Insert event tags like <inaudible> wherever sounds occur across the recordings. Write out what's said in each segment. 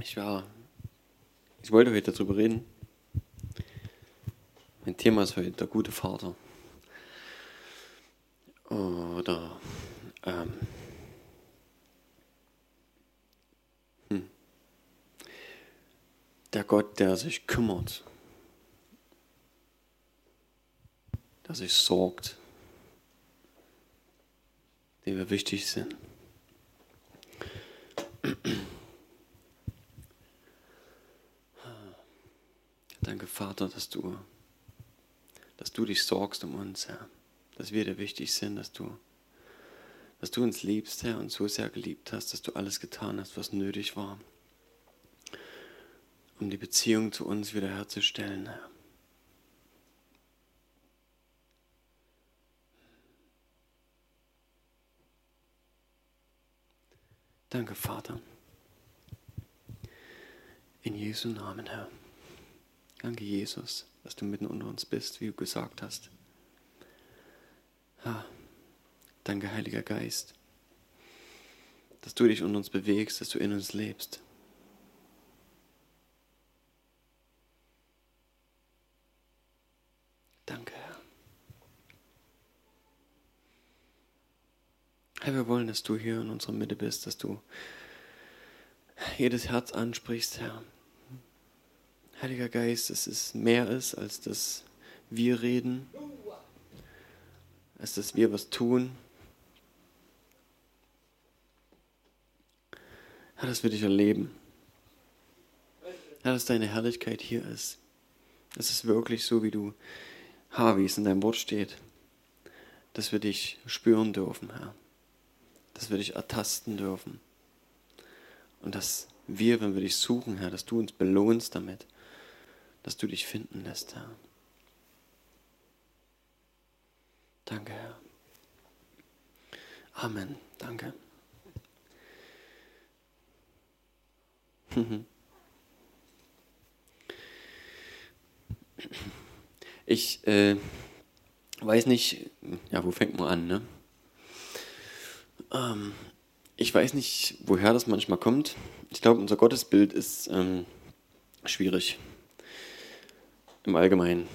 Ich war, ich wollte heute darüber reden. Mein Thema ist heute der gute Vater. Oder ähm, hm, der Gott, der sich kümmert, der sich sorgt, dem wir wichtig sind. Danke, Vater, dass du, dass du dich sorgst um uns, Herr. Dass wir dir wichtig sind, dass du, dass du uns liebst, Herr, und so sehr geliebt hast, dass du alles getan hast, was nötig war, um die Beziehung zu uns wiederherzustellen, Herr. Danke, Vater. In Jesu Namen, Herr. Danke, Jesus, dass du mitten unter uns bist, wie du gesagt hast. Ah, danke, Heiliger Geist, dass du dich unter uns bewegst, dass du in uns lebst. Danke, Herr. Herr, wir wollen, dass du hier in unserer Mitte bist, dass du jedes Herz ansprichst, Herr. Heiliger Geist, dass es mehr ist, als dass wir reden, als dass wir was tun. Herr, dass wir dich erleben. Herr, dass deine Herrlichkeit hier ist. Es ist wirklich so, wie du, ha, wie es in deinem Wort steht, dass wir dich spüren dürfen, Herr. Dass wir dich ertasten dürfen. Und dass wir, wenn wir dich suchen, Herr, dass du uns belohnst damit dass du dich finden lässt, Herr. Danke, Herr. Amen. Danke. Ich äh, weiß nicht, ja, wo fängt man an, ne? Ähm, ich weiß nicht, woher das manchmal kommt. Ich glaube, unser Gottesbild ist ähm, schwierig im Allgemeinen.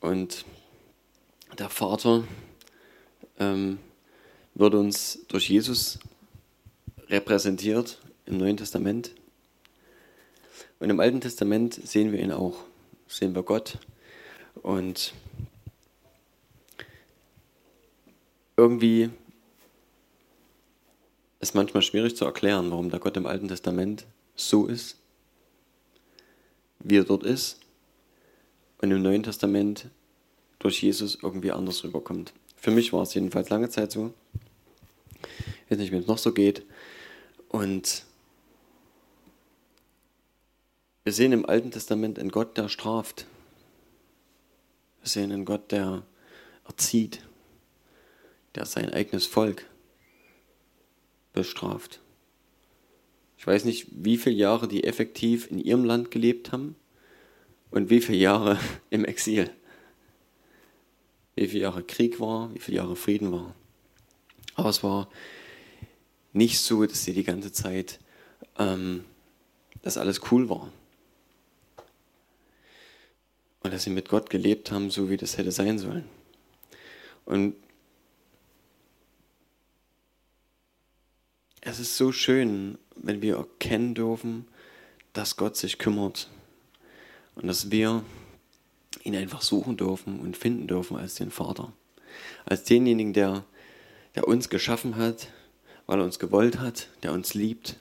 Und der Vater ähm, wird uns durch Jesus repräsentiert im Neuen Testament. Und im Alten Testament sehen wir ihn auch, sehen wir Gott. Und irgendwie ist manchmal schwierig zu erklären, warum der Gott im Alten Testament so ist, wie er dort ist und im Neuen Testament durch Jesus irgendwie anders rüberkommt. Für mich war es jedenfalls lange Zeit so. Ich weiß nicht, wie es noch so geht. Und wir sehen im Alten Testament einen Gott, der straft. Wir sehen einen Gott, der erzieht, der sein eigenes Volk bestraft. Ich weiß nicht, wie viele Jahre die effektiv in ihrem Land gelebt haben und wie viele Jahre <laughs> im Exil. Wie viele Jahre Krieg war, wie viele Jahre Frieden war. Aber es war nicht so, dass sie die ganze Zeit, ähm, dass alles cool war. Und dass sie mit Gott gelebt haben, so wie das hätte sein sollen. Und es ist so schön, wenn wir erkennen dürfen, dass Gott sich kümmert und dass wir ihn einfach suchen dürfen und finden dürfen als den Vater. Als denjenigen, der, der uns geschaffen hat, weil er uns gewollt hat, der uns liebt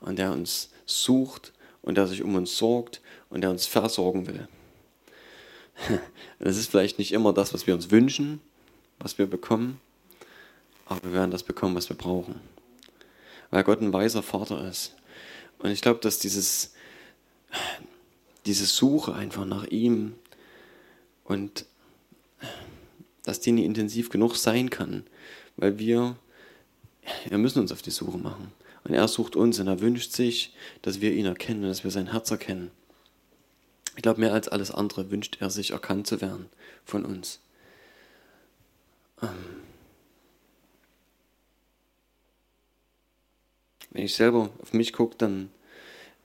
und der uns sucht und der sich um uns sorgt und der uns versorgen will. Das ist vielleicht nicht immer das, was wir uns wünschen, was wir bekommen, aber wir werden das bekommen, was wir brauchen weil Gott ein weiser Vater ist. Und ich glaube, dass dieses, diese Suche einfach nach ihm und dass die nie intensiv genug sein kann, weil wir, wir müssen uns auf die Suche machen. Und er sucht uns und er wünscht sich, dass wir ihn erkennen und dass wir sein Herz erkennen. Ich glaube, mehr als alles andere wünscht er sich, erkannt zu werden von uns. Ähm wenn ich selber auf mich gucke, dann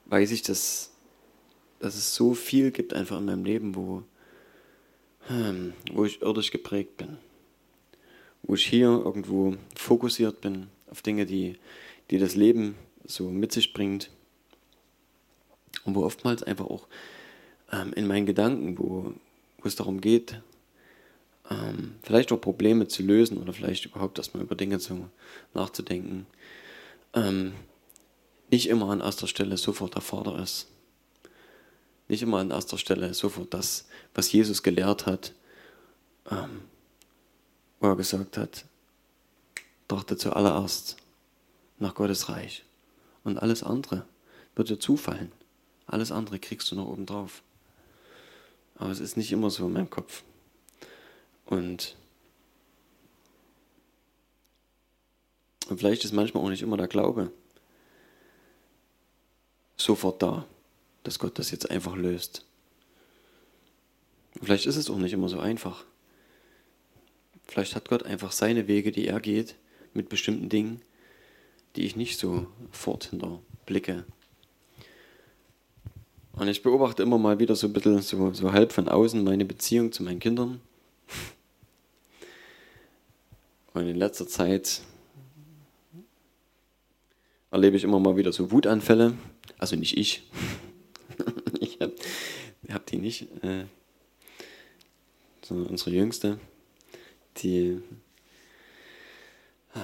weiß ich, dass, dass es so viel gibt einfach in meinem Leben, wo, hm, wo ich irdisch geprägt bin. Wo ich hier irgendwo fokussiert bin auf Dinge, die, die das Leben so mit sich bringt. Und wo oftmals einfach auch ähm, in meinen Gedanken, wo, wo es darum geht, ähm, vielleicht auch Probleme zu lösen oder vielleicht überhaupt erstmal über Dinge zu, nachzudenken, ähm, nicht immer an erster Stelle sofort der Vater ist. Nicht immer an erster Stelle sofort das, was Jesus gelehrt hat, ähm, wo er gesagt hat, dachte zuallererst nach Gottes Reich. Und alles andere wird dir zufallen. Alles andere kriegst du noch oben drauf. Aber es ist nicht immer so in meinem Kopf. Und, und vielleicht ist manchmal auch nicht immer der Glaube sofort da, dass Gott das jetzt einfach löst. Vielleicht ist es auch nicht immer so einfach. Vielleicht hat Gott einfach seine Wege, die er geht, mit bestimmten Dingen, die ich nicht so fort hinter blicke. Und ich beobachte immer mal wieder so ein bisschen so, so halb von außen meine Beziehung zu meinen Kindern. Und in letzter Zeit erlebe ich immer mal wieder so Wutanfälle. Also nicht ich. <laughs> ich habe hab die nicht. Äh, sondern unsere Jüngste, die äh,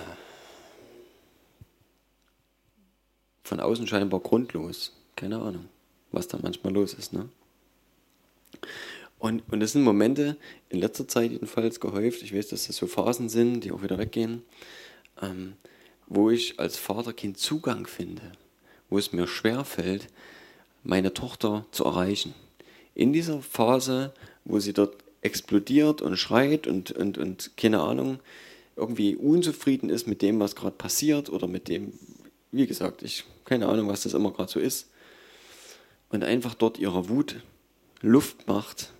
von außen scheinbar grundlos. Keine Ahnung, was da manchmal los ist. Ne? Und, und das sind Momente, in letzter Zeit jedenfalls gehäuft, ich weiß, dass das so Phasen sind, die auch wieder weggehen, ähm, wo ich als Vater keinen Zugang finde, wo es mir schwerfällt, meine Tochter zu erreichen. In dieser Phase, wo sie dort explodiert und schreit und, und, und keine Ahnung, irgendwie unzufrieden ist mit dem, was gerade passiert oder mit dem, wie gesagt, ich keine Ahnung, was das immer gerade so ist, und einfach dort ihrer Wut Luft macht.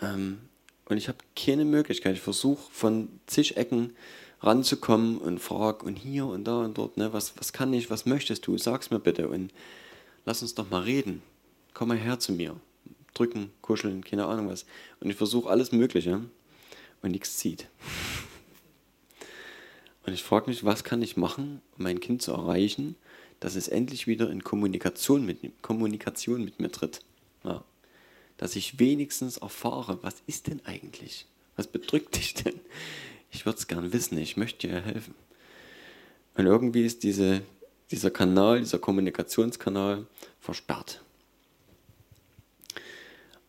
Ähm, und ich habe keine Möglichkeit. Ich versuche von zig Ecken ranzukommen und frage und hier und da und dort, ne, was, was kann ich, was möchtest du, sag's mir bitte und lass uns doch mal reden. Komm mal her zu mir. Drücken, kuscheln, keine Ahnung was. Und ich versuche alles Mögliche und nichts zieht. Und ich frage mich, was kann ich machen, um mein Kind zu erreichen, dass es endlich wieder in Kommunikation mit, Kommunikation mit mir tritt. Ja. Dass ich wenigstens erfahre, was ist denn eigentlich? Was bedrückt dich denn? Ich würde es gern wissen, ich möchte dir helfen. Und irgendwie ist diese, dieser Kanal, dieser Kommunikationskanal versperrt.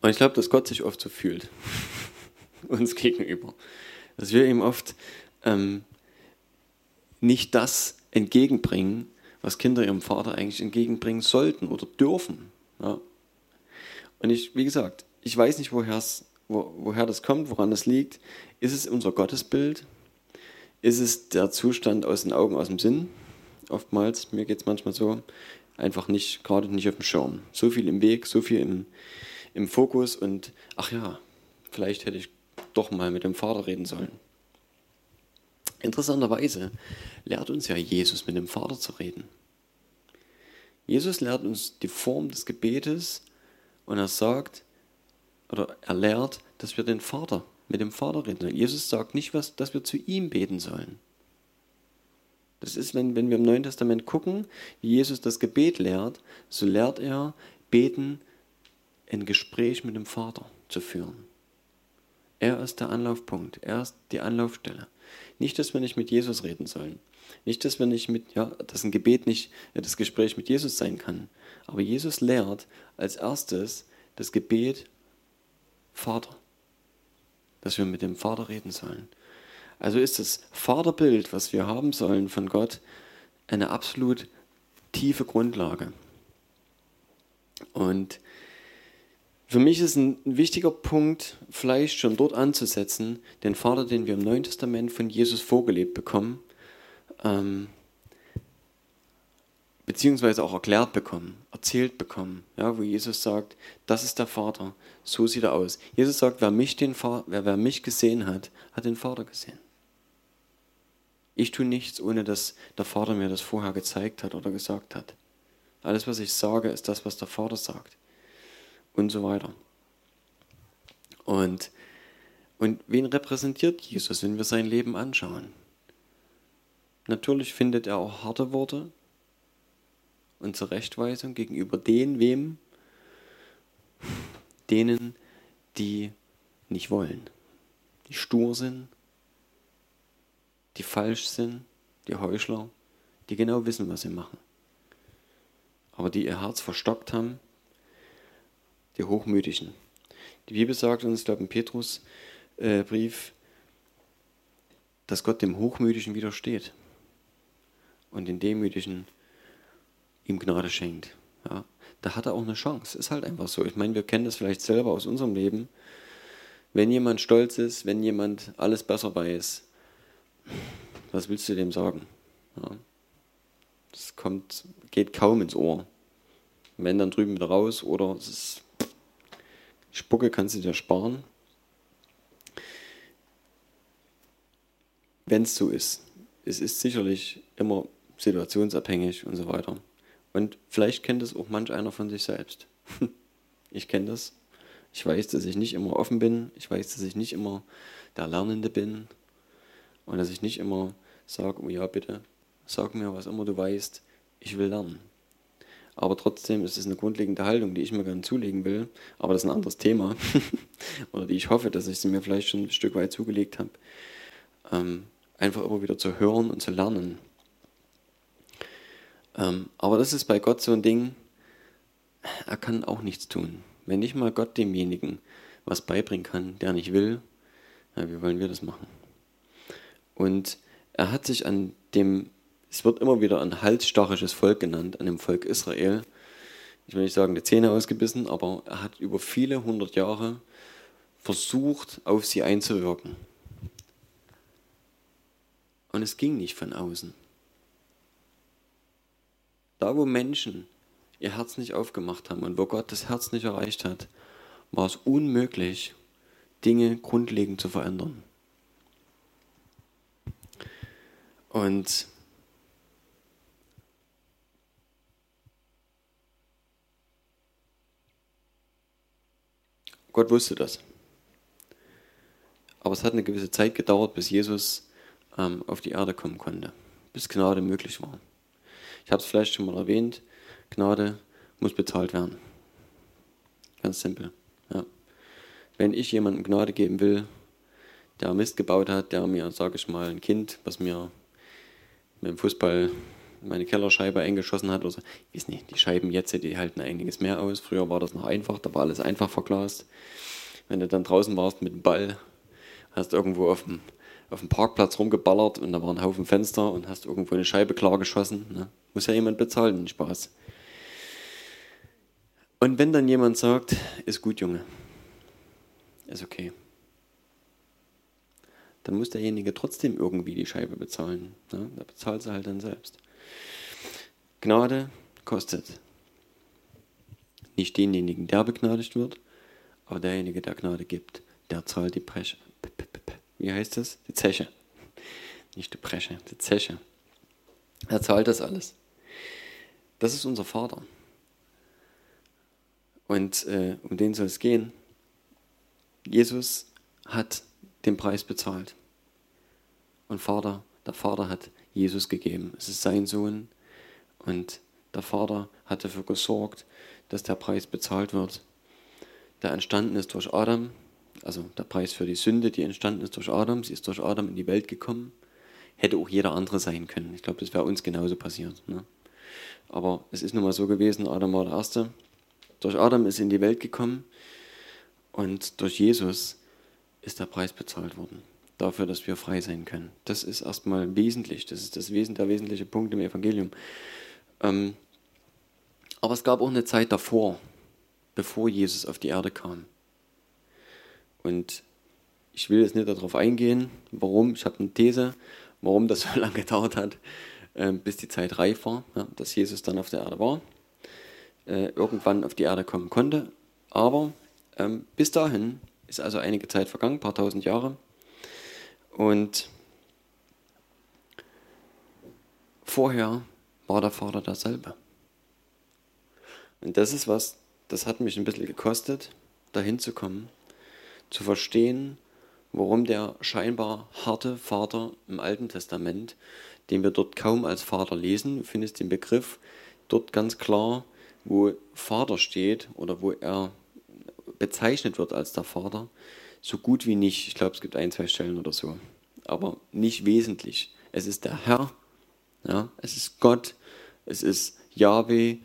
Und ich glaube, dass Gott sich oft so fühlt, <laughs> uns gegenüber. Dass wir ihm oft ähm, nicht das entgegenbringen, was Kinder ihrem Vater eigentlich entgegenbringen sollten oder dürfen. Ja. Und ich, wie gesagt, ich weiß nicht, wo, woher das kommt, woran das liegt. Ist es unser Gottesbild? Ist es der Zustand aus den Augen, aus dem Sinn? Oftmals, mir geht es manchmal so, einfach nicht, gerade nicht auf dem Schirm. So viel im Weg, so viel im, im Fokus und ach ja, vielleicht hätte ich doch mal mit dem Vater reden sollen. Interessanterweise lehrt uns ja Jesus mit dem Vater zu reden. Jesus lehrt uns die Form des Gebetes und er sagt, oder er lehrt, dass wir den Vater, mit dem Vater reden sollen. Jesus sagt nicht, was, dass wir zu ihm beten sollen. Das ist, wenn, wenn wir im Neuen Testament gucken, wie Jesus das Gebet lehrt, so lehrt er, beten, ein Gespräch mit dem Vater zu führen. Er ist der Anlaufpunkt, er ist die Anlaufstelle. Nicht, dass wir nicht mit Jesus reden sollen. Nicht, dass wir nicht mit, ja, dass ein Gebet nicht das Gespräch mit Jesus sein kann. Aber Jesus lehrt als erstes das Gebet Vater. Dass wir mit dem Vater reden sollen. Also ist das Vaterbild, was wir haben sollen von Gott, eine absolut tiefe Grundlage. Und für mich ist ein wichtiger Punkt, vielleicht schon dort anzusetzen, den Vater, den wir im Neuen Testament von Jesus vorgelebt bekommen, ähm, beziehungsweise auch erklärt bekommen, erzählt bekommen, ja, wo Jesus sagt, das ist der Vater, so sieht er aus. Jesus sagt, wer mich, den wer, wer mich gesehen hat, hat den Vater gesehen. Ich tue nichts, ohne dass der Vater mir das vorher gezeigt hat oder gesagt hat. Alles, was ich sage, ist das, was der Vater sagt. Und so weiter. Und, und wen repräsentiert Jesus, wenn wir sein Leben anschauen? Natürlich findet er auch harte Worte und Zurechtweisung gegenüber den, wem? Denen, die nicht wollen, die stur sind, die falsch sind, die Heuchler, die genau wissen, was sie machen, aber die ihr Herz verstockt haben, die Hochmütigen. Die Bibel sagt uns, ich glaube im Petrusbrief, äh, dass Gott dem Hochmütigen widersteht und den Demütigen ihm Gnade schenkt. Ja, da hat er auch eine Chance. Ist halt einfach so. Ich meine, wir kennen das vielleicht selber aus unserem Leben. Wenn jemand stolz ist, wenn jemand alles besser weiß, was willst du dem sagen? Ja, das kommt, geht kaum ins Ohr. Wenn dann drüben wieder raus oder es ist, Spucke kannst du dir sparen. Wenn es so ist. Es ist sicherlich immer situationsabhängig und so weiter. Und vielleicht kennt es auch manch einer von sich selbst. <laughs> ich kenne das. Ich weiß, dass ich nicht immer offen bin. Ich weiß, dass ich nicht immer der Lernende bin. Und dass ich nicht immer sage, oh ja, bitte, sag mir, was immer du weißt. Ich will lernen. Aber trotzdem ist es eine grundlegende Haltung, die ich mir gerne zulegen will. Aber das ist ein anderes Thema. <laughs> Oder die ich hoffe, dass ich sie mir vielleicht schon ein Stück weit zugelegt habe. Ähm, einfach immer wieder zu hören und zu lernen. Ähm, aber das ist bei Gott so ein Ding, er kann auch nichts tun. Wenn nicht mal Gott demjenigen was beibringen kann, der nicht will, ja, wie wollen wir das machen? Und er hat sich an dem, es wird immer wieder ein halsstarrisches Volk genannt, an dem Volk Israel. Ich will nicht sagen, die Zähne ausgebissen, aber er hat über viele hundert Jahre versucht, auf sie einzuwirken. Und es ging nicht von außen. Da, wo Menschen ihr Herz nicht aufgemacht haben und wo Gott das Herz nicht erreicht hat, war es unmöglich, Dinge grundlegend zu verändern. Und Gott wusste das. Aber es hat eine gewisse Zeit gedauert, bis Jesus ähm, auf die Erde kommen konnte, bis Gnade möglich war. Ich habe es vielleicht schon mal erwähnt, Gnade muss bezahlt werden. Ganz simpel. Ja. Wenn ich jemandem Gnade geben will, der Mist gebaut hat, der mir, sage ich mal, ein Kind, was mir mit dem Fußball meine Kellerscheibe eingeschossen hat oder so. Ich weiß nicht, die Scheiben jetzt, die halten einiges mehr aus. Früher war das noch einfach, da war alles einfach verglast. Wenn du dann draußen warst mit dem Ball, hast irgendwo auf dem, auf dem Parkplatz rumgeballert und da war ein Haufen Fenster und hast irgendwo eine Scheibe klar geschossen. Ne? Muss ja jemand bezahlen, den Spaß. Und wenn dann jemand sagt, ist gut, Junge, ist okay, dann muss derjenige trotzdem irgendwie die Scheibe bezahlen. Ne? Da bezahlt sie halt dann selbst. Gnade kostet. Nicht denjenigen, der begnadigt wird, aber derjenige, der Gnade gibt, der zahlt die Bresche. Wie heißt das? Die Zeche. Nicht die Bresche, die Zeche. Er zahlt das alles. Das ist unser Vater. Und äh, um den soll es gehen. Jesus hat den Preis bezahlt. Und Vater, der Vater hat Jesus gegeben. Es ist sein Sohn. Und der Vater hat dafür gesorgt, dass der Preis bezahlt wird, der entstanden ist durch Adam. Also der Preis für die Sünde, die entstanden ist durch Adam. Sie ist durch Adam in die Welt gekommen. Hätte auch jeder andere sein können. Ich glaube, das wäre uns genauso passiert. Ne? Aber es ist nun mal so gewesen, Adam war der Erste. Durch Adam ist in die Welt gekommen und durch Jesus ist der Preis bezahlt worden. Dafür, dass wir frei sein können. Das ist erstmal wesentlich. Das ist das Wesen, der wesentliche Punkt im Evangelium. Ähm, aber es gab auch eine Zeit davor, bevor Jesus auf die Erde kam. Und ich will jetzt nicht darauf eingehen, warum. Ich habe eine These, warum das <laughs> so lange gedauert hat. Ähm, bis die Zeit reif war, dass Jesus dann auf der Erde war, äh, irgendwann auf die Erde kommen konnte. Aber ähm, bis dahin ist also einige Zeit vergangen, ein paar tausend Jahre. Und vorher war der Vater derselbe. Und das ist was, das hat mich ein bisschen gekostet, dahin zu kommen, zu verstehen, warum der scheinbar harte Vater im Alten Testament, den wir dort kaum als Vater lesen, findest den Begriff dort ganz klar, wo Vater steht oder wo er bezeichnet wird als der Vater, so gut wie nicht. Ich glaube, es gibt ein, zwei Stellen oder so. Aber nicht wesentlich. Es ist der Herr, ja, es ist Gott, es ist Yahweh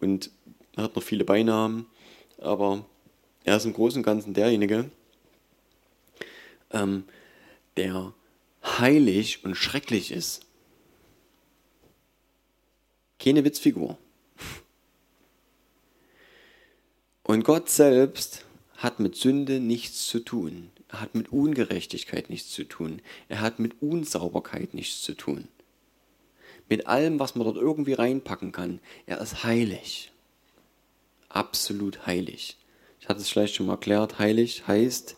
und er hat noch viele Beinamen, aber er ist im Großen und Ganzen derjenige, ähm, der heilig und schrecklich ist. Keine Witzfigur. Und Gott selbst hat mit Sünde nichts zu tun. Er hat mit Ungerechtigkeit nichts zu tun. Er hat mit Unsauberkeit nichts zu tun. Mit allem, was man dort irgendwie reinpacken kann. Er ist heilig. Absolut heilig. Ich hatte es vielleicht schon mal erklärt. Heilig heißt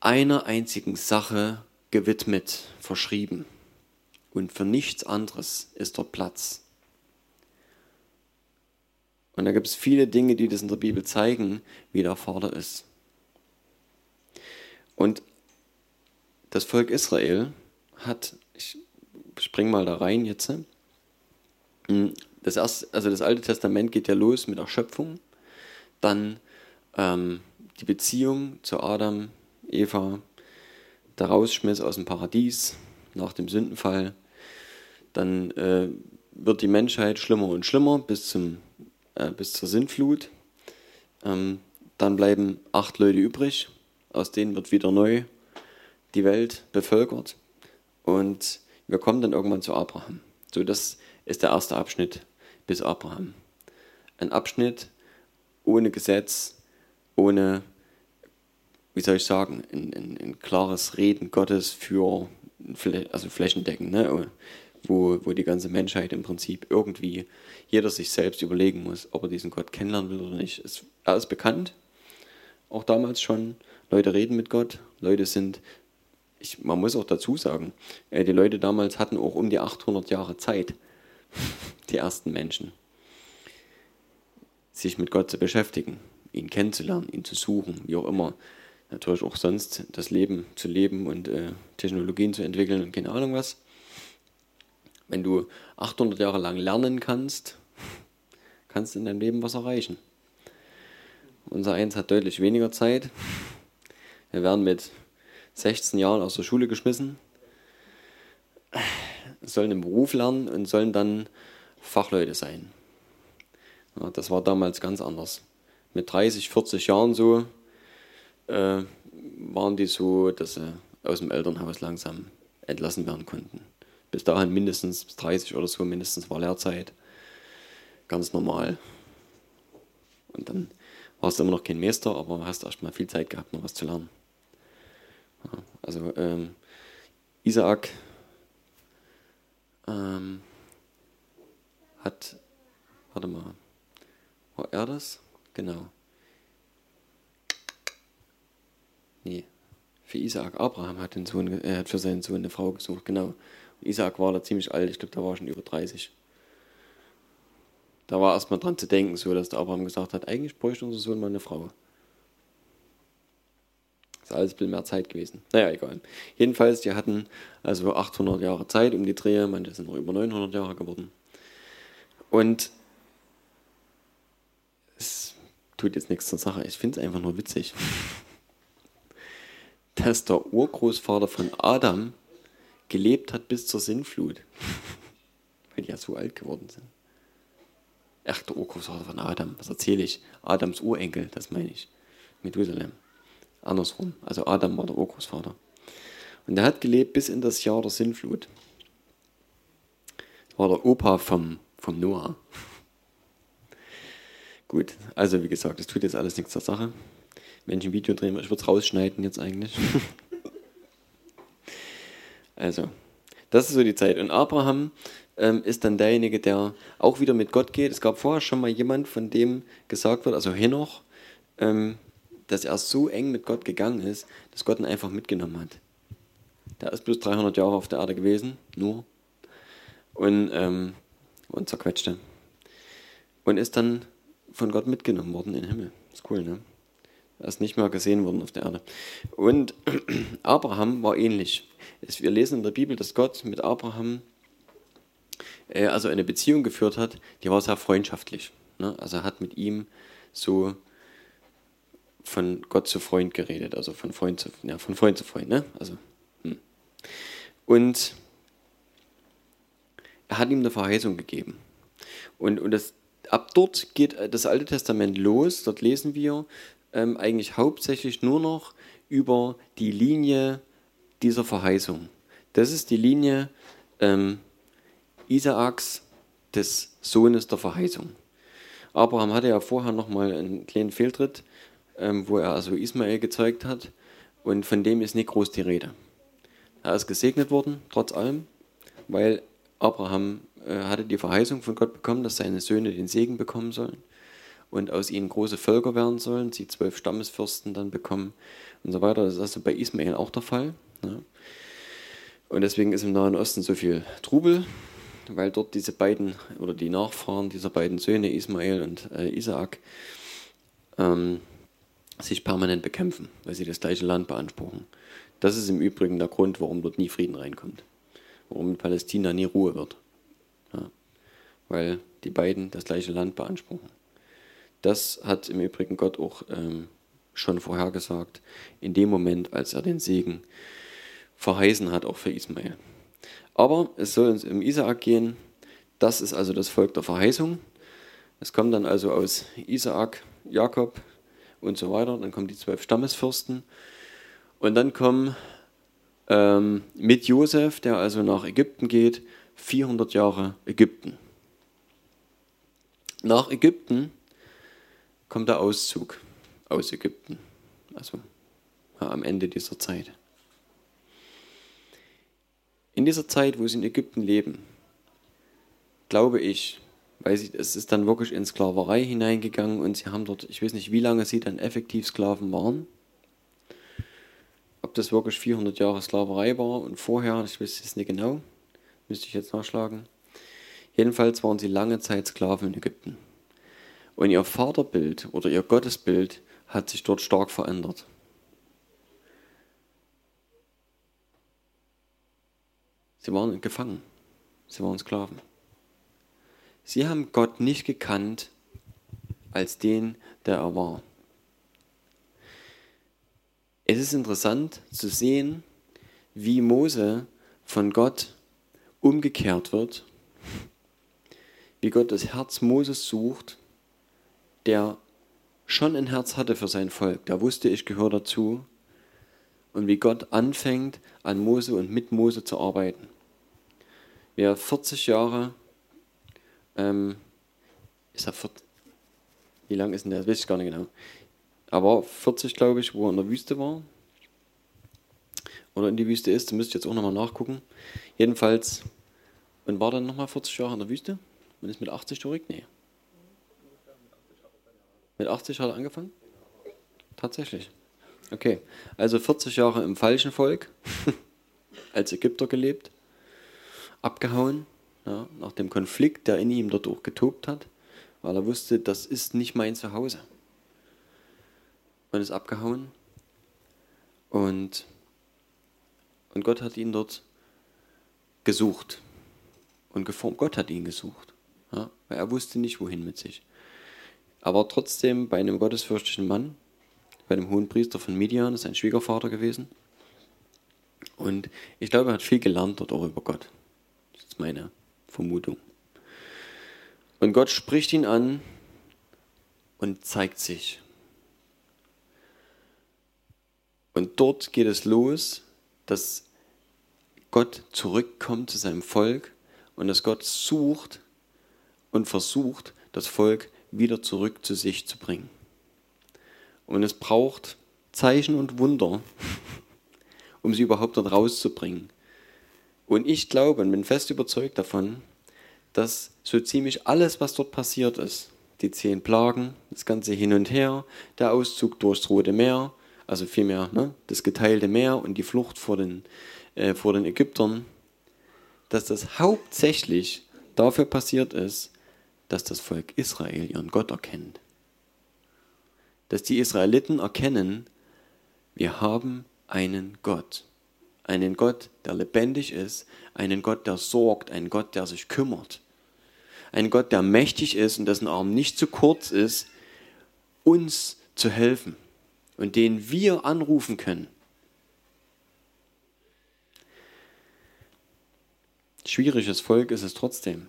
einer einzigen Sache gewidmet, verschrieben. Und für nichts anderes ist dort Platz. Und da gibt es viele Dinge, die das in der Bibel zeigen, wie der Vater ist. Und das Volk Israel hat, ich spring mal da rein jetzt, hm, das, erste, also das Alte Testament geht ja los mit der Schöpfung, dann ähm, die Beziehung zu Adam, Eva, der Rausschmiss aus dem Paradies nach dem Sündenfall, dann äh, wird die Menschheit schlimmer und schlimmer bis zum äh, bis zur Sintflut. Ähm, dann bleiben acht Leute übrig, aus denen wird wieder neu die Welt bevölkert. Und wir kommen dann irgendwann zu Abraham. So, das ist der erste Abschnitt bis Abraham. Ein Abschnitt ohne Gesetz, ohne, wie soll ich sagen, ein, ein, ein klares Reden Gottes für, also flächendeckend, ne? wo, wo die ganze Menschheit im Prinzip irgendwie jeder sich selbst überlegen muss, ob er diesen Gott kennenlernen will oder nicht. Es, er ist bekannt, auch damals schon. Leute reden mit Gott, Leute sind, ich, man muss auch dazu sagen, äh, die Leute damals hatten auch um die 800 Jahre Zeit, <laughs> die ersten Menschen, sich mit Gott zu beschäftigen, ihn kennenzulernen, ihn zu suchen, wie auch immer. Natürlich auch sonst das Leben zu leben und äh, Technologien zu entwickeln und keine Ahnung was. Wenn du 800 Jahre lang lernen kannst, <laughs> kannst du in deinem Leben was erreichen. Unser Eins hat deutlich weniger Zeit. Wir werden mit 16 Jahren aus der Schule geschmissen, sollen einen Beruf lernen und sollen dann Fachleute sein. Ja, das war damals ganz anders. Mit 30, 40 Jahren so äh, waren die so, dass sie aus dem Elternhaus langsam entlassen werden konnten bis dahin mindestens bis 30 oder so, mindestens war Lehrzeit. Ganz normal. Und dann warst du immer noch kein Meister, aber hast erstmal viel Zeit gehabt, noch was zu lernen. Ja, also ähm, Isaac ähm, hat, warte mal, war er das? Genau. Nee, für Isaac, Abraham hat, den Sohn, er hat für seinen Sohn eine Frau gesucht, genau. Isaac war da ziemlich alt, ich glaube, da war schon über 30. Da war erstmal dran zu denken, so dass der Abraham gesagt hat, eigentlich bräuchte unser Sohn mal eine Frau. Ist alles ein bisschen mehr Zeit gewesen. Naja, egal. Jedenfalls, die hatten also 800 Jahre Zeit um die Drehe, manche sind noch über 900 Jahre geworden. Und es tut jetzt nichts zur Sache. Ich finde es einfach nur witzig, dass der Urgroßvater von Adam gelebt hat bis zur Sinnflut. Weil die ja so alt geworden sind. Ach, der Urgroßvater von Adam, was erzähle ich? Adams Urenkel, das meine ich. Methusalem. Andersrum. Also Adam war der Urgroßvater. Und er hat gelebt bis in das Jahr der Sinnflut. War der Opa vom, vom Noah. Gut, also wie gesagt, es tut jetzt alles nichts zur Sache. Wenn ich ein Video drehen will, ich würde es rausschneiden jetzt eigentlich. <laughs> Also, das ist so die Zeit. Und Abraham ähm, ist dann derjenige, der auch wieder mit Gott geht. Es gab vorher schon mal jemand, von dem gesagt wird, also Henoch, ähm, dass er so eng mit Gott gegangen ist, dass Gott ihn einfach mitgenommen hat. Der ist bloß 300 Jahre auf der Erde gewesen, nur. und, ähm, und zerquetschte. Und ist dann von Gott mitgenommen worden in den Himmel. ist cool, ne? Er ist nicht mehr gesehen worden auf der Erde. Und <clears throat> Abraham war ähnlich. Wir lesen in der Bibel, dass Gott mit Abraham äh, also eine Beziehung geführt hat, die war sehr freundschaftlich. Ne? Also er hat mit ihm so von Gott zu Freund geredet, also von Freund zu, ja, von Freund zu Freund. Ne? Also, hm. Und er hat ihm eine Verheißung gegeben. Und, und das, ab dort geht das Alte Testament los. Dort lesen wir ähm, eigentlich hauptsächlich nur noch über die Linie dieser Verheißung. Das ist die Linie ähm, Isaaks, des Sohnes der Verheißung. Abraham hatte ja vorher nochmal einen kleinen Fehltritt, ähm, wo er also Ismael gezeugt hat und von dem ist nicht groß die Rede. Er ist gesegnet worden, trotz allem, weil Abraham äh, hatte die Verheißung von Gott bekommen, dass seine Söhne den Segen bekommen sollen und aus ihnen große Völker werden sollen, sie zwölf Stammesfürsten dann bekommen und so weiter. Das ist also bei Ismael auch der Fall. Ne? Und deswegen ist im Nahen Osten so viel Trubel, weil dort diese beiden oder die Nachfahren dieser beiden Söhne, Ismael und äh, Isaak, ähm, sich permanent bekämpfen, weil sie das gleiche Land beanspruchen. Das ist im Übrigen der Grund, warum dort nie Frieden reinkommt, warum in Palästina nie Ruhe wird. Weil die beiden das gleiche Land beanspruchen. Das hat im Übrigen Gott auch ähm, schon vorhergesagt, in dem Moment, als er den Segen verheißen hat, auch für Ismael. Aber es soll uns um Isaak gehen. Das ist also das Volk der Verheißung. Es kommt dann also aus Isaak, Jakob und so weiter. Dann kommen die zwölf Stammesfürsten. Und dann kommen ähm, mit Josef, der also nach Ägypten geht, 400 Jahre Ägypten. Nach Ägypten kommt der Auszug aus Ägypten, also ja, am Ende dieser Zeit. In dieser Zeit, wo sie in Ägypten leben, glaube ich, weil sie, es ist dann wirklich in Sklaverei hineingegangen und sie haben dort, ich weiß nicht, wie lange sie dann effektiv Sklaven waren. Ob das wirklich 400 Jahre Sklaverei war und vorher, ich weiß es nicht genau, müsste ich jetzt nachschlagen. Jedenfalls waren sie lange Zeit Sklaven in Ägypten. Und ihr Vaterbild oder ihr Gottesbild hat sich dort stark verändert. Sie waren gefangen. Sie waren Sklaven. Sie haben Gott nicht gekannt als den, der er war. Es ist interessant zu sehen, wie Mose von Gott umgekehrt wird, wie Gott das Herz Moses sucht der schon ein Herz hatte für sein Volk, der wusste, ich gehöre dazu, und wie Gott anfängt, an Mose und mit Mose zu arbeiten. Wer 40 Jahre, ähm, ist er 40, wie lang ist denn der, das weiß ich gar nicht genau, aber 40 glaube ich, wo er in der Wüste war, oder in die Wüste ist, da müsste ich jetzt auch nochmal nachgucken. Jedenfalls, und war dann nochmal 40 Jahre in der Wüste und ist mit 80 zurück? Nee. Mit 80 hat er angefangen? Tatsächlich. Okay, also 40 Jahre im falschen Volk, <laughs> als Ägypter gelebt, abgehauen, ja, nach dem Konflikt, der in ihm auch getobt hat, weil er wusste, das ist nicht mein Zuhause. Man ist abgehauen und, und Gott hat ihn dort gesucht und geformt. Gott hat ihn gesucht, weil er wusste nicht, wohin mit sich aber trotzdem bei einem gottesfürchtigen Mann, bei dem hohen Priester von Midian, ist ein Schwiegervater gewesen. Und ich glaube, er hat viel gelernt dort auch über Gott. Das ist meine Vermutung. Und Gott spricht ihn an und zeigt sich. Und dort geht es los, dass Gott zurückkommt zu seinem Volk und dass Gott sucht und versucht, das Volk wieder zurück zu sich zu bringen. Und es braucht Zeichen und Wunder, <laughs> um sie überhaupt dort rauszubringen. Und ich glaube und bin fest überzeugt davon, dass so ziemlich alles, was dort passiert ist, die zehn Plagen, das ganze Hin und Her, der Auszug durchs Rote Meer, also vielmehr ne, das geteilte Meer und die Flucht vor den, äh, vor den Ägyptern, dass das hauptsächlich dafür passiert ist, dass das Volk Israel ihren Gott erkennt. Dass die Israeliten erkennen, wir haben einen Gott. Einen Gott, der lebendig ist, einen Gott, der sorgt, einen Gott, der sich kümmert. Einen Gott, der mächtig ist und dessen Arm nicht zu kurz ist, uns zu helfen und den wir anrufen können. Schwieriges Volk ist es trotzdem.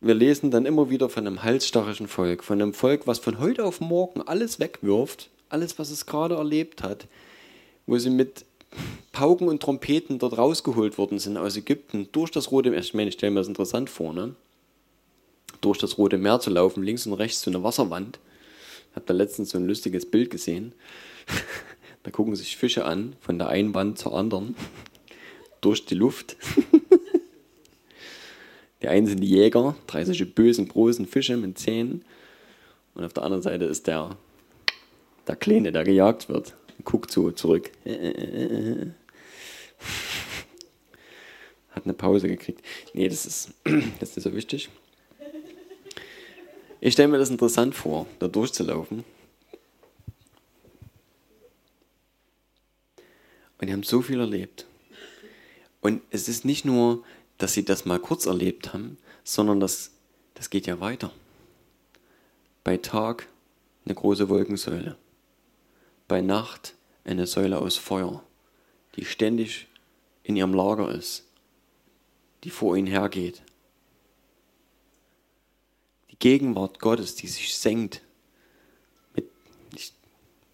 Wir lesen dann immer wieder von einem halsstarrigen Volk, von einem Volk, was von heute auf morgen alles wegwirft, alles, was es gerade erlebt hat, wo sie mit Pauken und Trompeten dort rausgeholt worden sind aus Ägypten, durch das Rote Meer. Ich meine, ich stelle mir das interessant vor, ne? durch das Rote Meer zu laufen, links und rechts zu einer Wasserwand. Ich habe da letztens so ein lustiges Bild gesehen. <laughs> da gucken sich Fische an, von der einen Wand zur anderen, <laughs> durch die Luft. <laughs> die einen sind die Jäger, drei solche bösen, großen Fische mit Zähnen. Und auf der anderen Seite ist der, der Kleine, der gejagt wird. Guckt so zurück. Hat eine Pause gekriegt. Nee, das ist, <clears throat> das ist nicht so wichtig. Ich stelle mir das interessant vor, da durchzulaufen. Und die haben so viel erlebt. Und es ist nicht nur, dass sie das mal kurz erlebt haben, sondern das, das geht ja weiter. Bei Tag eine große Wolkensäule. Bei Nacht eine Säule aus Feuer, die ständig in ihrem Lager ist, die vor ihnen hergeht. Gegenwart Gottes, die sich senkt, mit,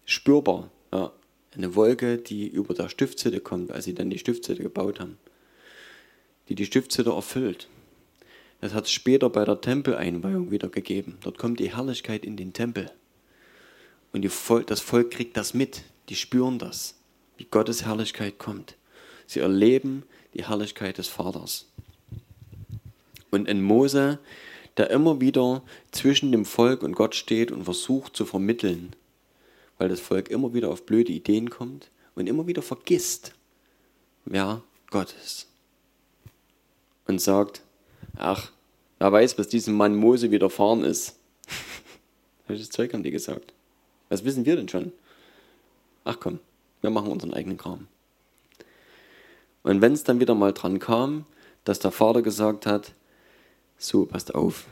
spürbar. Ja, eine Wolke, die über der Stiftshütte kommt, als sie dann die Stiftshütte gebaut haben, die die Stiftshütte erfüllt. Das hat es später bei der Tempeleinweihung wieder gegeben. Dort kommt die Herrlichkeit in den Tempel. Und Volk, das Volk kriegt das mit. Die spüren das, wie Gottes Herrlichkeit kommt. Sie erleben die Herrlichkeit des Vaters. Und in Mose der immer wieder zwischen dem Volk und Gott steht und versucht zu vermitteln, weil das Volk immer wieder auf blöde Ideen kommt und immer wieder vergisst, wer Gott ist. Und sagt, ach, wer weiß, was diesem Mann Mose widerfahren ist. <laughs> Welches Zeug haben die gesagt? Was wissen wir denn schon? Ach komm, wir machen unseren eigenen Kram. Und wenn es dann wieder mal dran kam, dass der Vater gesagt hat, so, passt auf,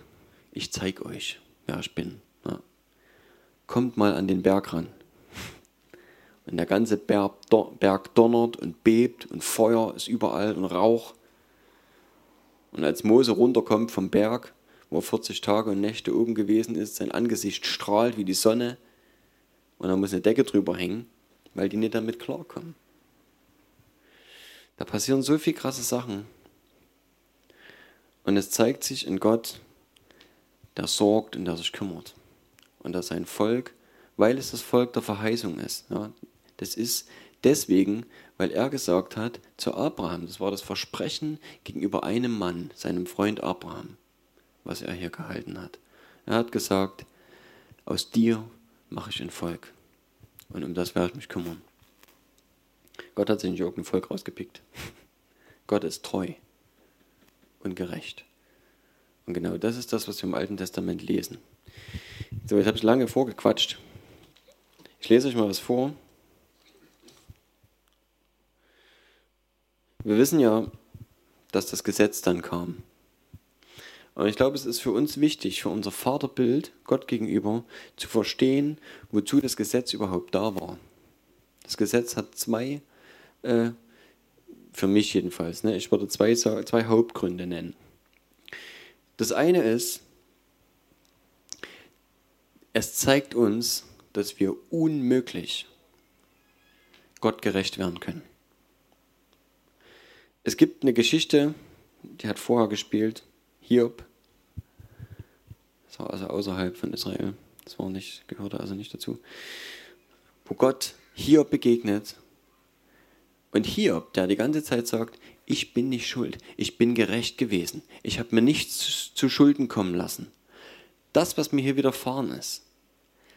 ich zeige euch, wer ich bin. Ja. Kommt mal an den Berg ran. <laughs> Und der ganze Berg, Berg donnert und bebt und Feuer ist überall und Rauch. Und als Mose runterkommt vom Berg, wo er 40 Tage und Nächte oben gewesen ist, sein Angesicht strahlt wie die Sonne und er muss eine Decke drüber hängen, weil die nicht damit klarkommen. Da passieren so viele krasse Sachen. Und es zeigt sich in Gott, der sorgt und der sich kümmert. Und dass sein Volk, weil es das Volk der Verheißung ist, ja, das ist deswegen, weil er gesagt hat zu Abraham, das war das Versprechen gegenüber einem Mann, seinem Freund Abraham, was er hier gehalten hat. Er hat gesagt, aus dir mache ich ein Volk und um das werde ich mich kümmern. Gott hat sich nicht irgendein Volk rausgepickt. <laughs> Gott ist treu und gerecht. Und genau das ist das, was wir im Alten Testament lesen. So, jetzt habe ich lange vorgequatscht. Ich lese euch mal was vor. Wir wissen ja, dass das Gesetz dann kam. Und ich glaube, es ist für uns wichtig, für unser Vaterbild Gott gegenüber, zu verstehen, wozu das Gesetz überhaupt da war. Das Gesetz hat zwei, äh, für mich jedenfalls, ne, ich würde zwei, zwei Hauptgründe nennen. Das eine ist, es zeigt uns, dass wir unmöglich Gott gerecht werden können. Es gibt eine Geschichte, die hat vorher gespielt, Hiob. Das war also außerhalb von Israel. Das war nicht, gehörte also nicht dazu. Wo Gott Hiob begegnet. Und Hiob, der die ganze Zeit sagt, ich bin nicht schuld, ich bin gerecht gewesen, ich habe mir nichts zu Schulden kommen lassen. Das, was mir hier widerfahren ist,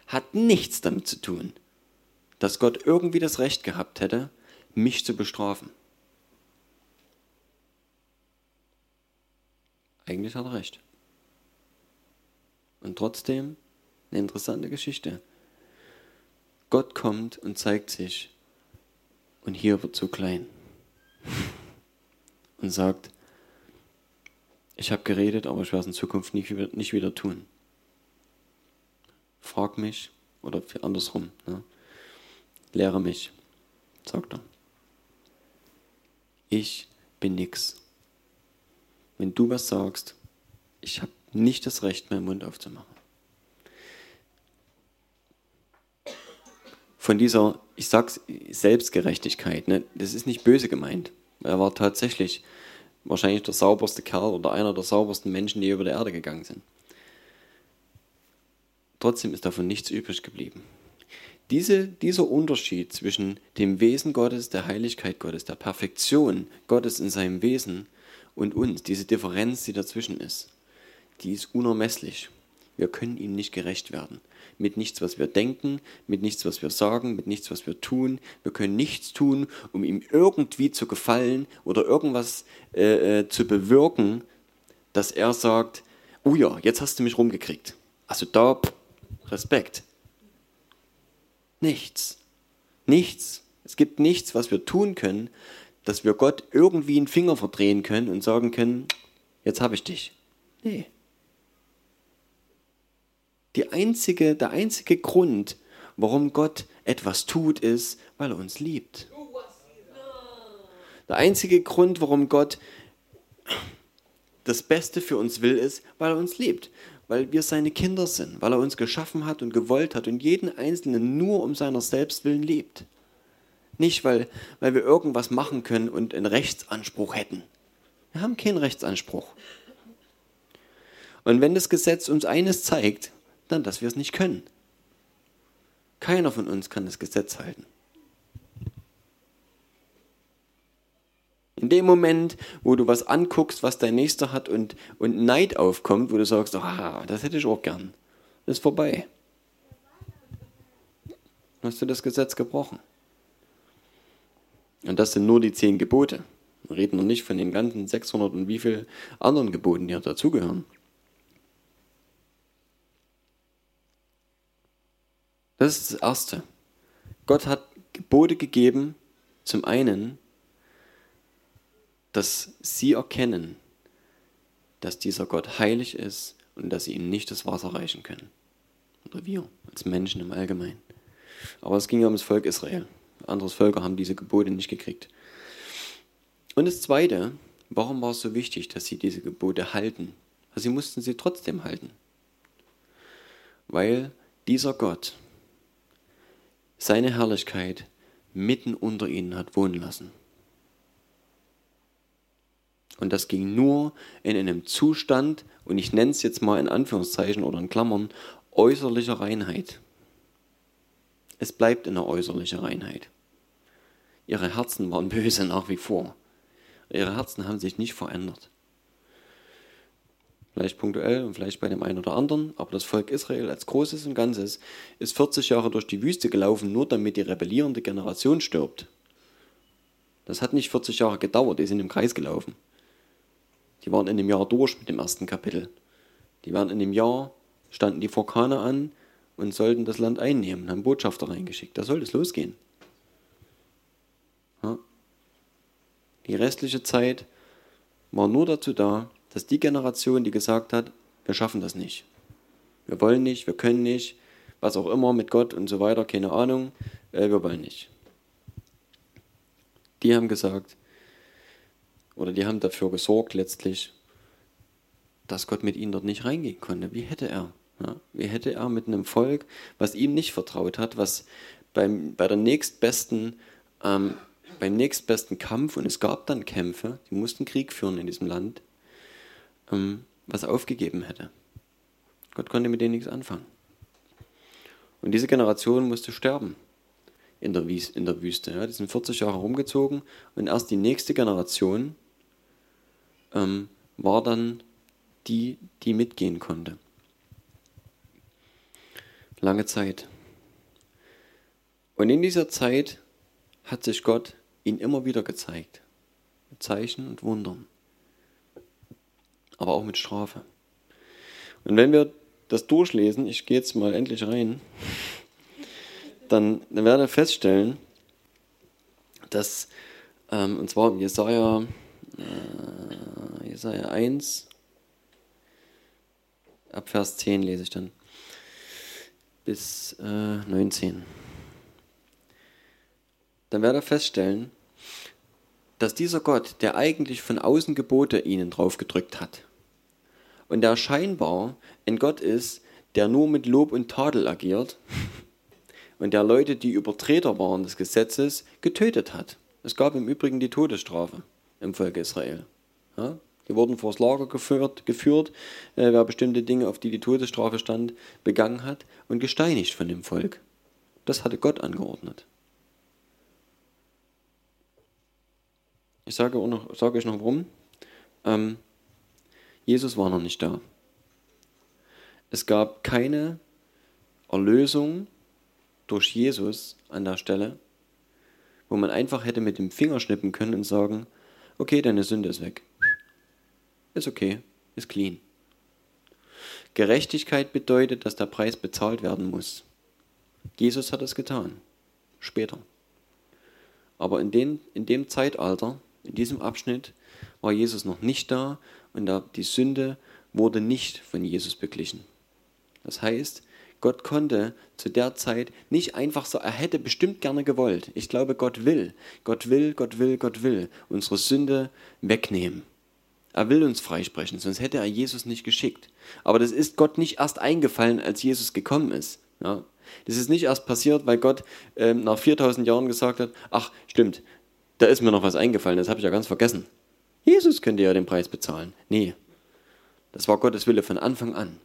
hat nichts damit zu tun, dass Gott irgendwie das Recht gehabt hätte, mich zu bestrafen. Eigentlich hat er recht. Und trotzdem eine interessante Geschichte. Gott kommt und zeigt sich und hier wird zu klein <laughs> und sagt, ich habe geredet, aber ich werde es in Zukunft nicht, nicht wieder tun. Frag mich, oder andersrum, ne? lehre mich, sagt er. Ich bin nix. Wenn du was sagst, ich habe nicht das Recht, meinen Mund aufzumachen. Von dieser, ich sag's, Selbstgerechtigkeit, ne? das ist nicht böse gemeint. Er war tatsächlich wahrscheinlich der sauberste Kerl oder einer der saubersten Menschen, die über der Erde gegangen sind. Trotzdem ist davon nichts übrig geblieben. Diese, dieser Unterschied zwischen dem Wesen Gottes, der Heiligkeit Gottes, der Perfektion Gottes in seinem Wesen und uns, diese Differenz, die dazwischen ist, die ist unermesslich. Wir können ihm nicht gerecht werden. Mit nichts, was wir denken, mit nichts, was wir sagen, mit nichts, was wir tun. Wir können nichts tun, um ihm irgendwie zu gefallen oder irgendwas äh, äh, zu bewirken, dass er sagt, oh ja, jetzt hast du mich rumgekriegt. Also da, Respekt. Nichts. Nichts. Es gibt nichts, was wir tun können, dass wir Gott irgendwie einen Finger verdrehen können und sagen können, jetzt habe ich dich. Nee. Die einzige, der einzige Grund, warum Gott etwas tut, ist, weil er uns liebt. Der einzige Grund, warum Gott das Beste für uns will, ist, weil er uns liebt. Weil wir seine Kinder sind, weil er uns geschaffen hat und gewollt hat und jeden Einzelnen nur um seiner selbst willen liebt. Nicht, weil, weil wir irgendwas machen können und einen Rechtsanspruch hätten. Wir haben keinen Rechtsanspruch. Und wenn das Gesetz uns eines zeigt, dann, dass wir es nicht können. Keiner von uns kann das Gesetz halten. In dem Moment, wo du was anguckst, was dein Nächster hat und, und Neid aufkommt, wo du sagst, ah, das hätte ich auch gern, ist vorbei. Hast du das Gesetz gebrochen. Und das sind nur die zehn Gebote. Wir reden noch nicht von den ganzen 600 und wie viel anderen Geboten, die dazugehören. Das ist das Erste. Gott hat Gebote gegeben, zum einen, dass sie erkennen, dass dieser Gott heilig ist und dass sie ihm nicht das Wasser reichen können. Oder wir, als Menschen im Allgemeinen. Aber es ging ja um das Volk Israel. Andere Völker haben diese Gebote nicht gekriegt. Und das Zweite, warum war es so wichtig, dass sie diese Gebote halten? Also sie mussten sie trotzdem halten. Weil dieser Gott, seine Herrlichkeit mitten unter ihnen hat wohnen lassen. Und das ging nur in einem Zustand, und ich nenne es jetzt mal in Anführungszeichen oder in Klammern, äußerlicher Reinheit. Es bleibt in der äußerlichen Reinheit. Ihre Herzen waren böse nach wie vor. Ihre Herzen haben sich nicht verändert. Vielleicht punktuell und vielleicht bei dem einen oder anderen, aber das Volk Israel als Großes und Ganzes ist 40 Jahre durch die Wüste gelaufen, nur damit die rebellierende Generation stirbt. Das hat nicht 40 Jahre gedauert, die sind im Kreis gelaufen. Die waren in dem Jahr durch mit dem ersten Kapitel. Die waren in dem Jahr, standen die vor an und sollten das Land einnehmen, haben Botschafter reingeschickt. Da soll es losgehen. Die restliche Zeit war nur dazu da, dass die Generation, die gesagt hat, wir schaffen das nicht. Wir wollen nicht, wir können nicht, was auch immer mit Gott und so weiter, keine Ahnung, äh, wir wollen nicht. Die haben gesagt, oder die haben dafür gesorgt letztlich, dass Gott mit ihnen dort nicht reingehen konnte. Wie hätte er? Ja, wie hätte er mit einem Volk, was ihm nicht vertraut hat, was beim, bei der nächstbesten, ähm, beim nächstbesten Kampf, und es gab dann Kämpfe, die mussten Krieg führen in diesem Land, ähm, was aufgegeben hätte. Gott konnte mit denen nichts anfangen. Und diese Generation musste sterben in der, Wies, in der Wüste. Ja. Die sind 40 Jahre rumgezogen und erst die nächste Generation ähm, war dann die, die mitgehen konnte. Lange Zeit. Und in dieser Zeit hat sich Gott ihnen immer wieder gezeigt. Mit Zeichen und Wundern. aber auch mit Strafe. Und wenn wir das durchlesen, ich gehe jetzt mal endlich rein, dann, dann werden feststellen, dass, ähm, und zwar Jesaja, äh, Jesaja 1, ab Vers 10 lese ich dann, bis äh, 19. Dann werdet ihr feststellen, dass dieser Gott, der eigentlich von außen Gebote ihnen draufgedrückt hat, und der scheinbar ein Gott ist, der nur mit Lob und Tadel agiert <laughs> und der Leute, die Übertreter waren des Gesetzes, getötet hat. Es gab im Übrigen die Todesstrafe im Volk Israel. Ja? Die wurden vors Lager geführt, geführt äh, wer bestimmte Dinge, auf die die Todesstrafe stand, begangen hat und gesteinigt von dem Volk. Das hatte Gott angeordnet. Ich sage, noch, sage euch noch warum. Ähm, Jesus war noch nicht da. Es gab keine Erlösung durch Jesus an der Stelle, wo man einfach hätte mit dem Finger schnippen können und sagen, okay, deine Sünde ist weg. Ist okay, ist clean. Gerechtigkeit bedeutet, dass der Preis bezahlt werden muss. Jesus hat es getan. Später. Aber in, den, in dem Zeitalter, in diesem Abschnitt, war Jesus noch nicht da und die Sünde wurde nicht von Jesus beglichen. Das heißt, Gott konnte zu der Zeit nicht einfach so, er hätte bestimmt gerne gewollt. Ich glaube, Gott will, Gott will, Gott will, Gott will unsere Sünde wegnehmen. Er will uns freisprechen, sonst hätte er Jesus nicht geschickt. Aber das ist Gott nicht erst eingefallen, als Jesus gekommen ist. Ja? Das ist nicht erst passiert, weil Gott ähm, nach 4000 Jahren gesagt hat, ach stimmt, da ist mir noch was eingefallen, das habe ich ja ganz vergessen. Jesus könnte ja den Preis bezahlen. Nee, das war Gottes Wille von Anfang an.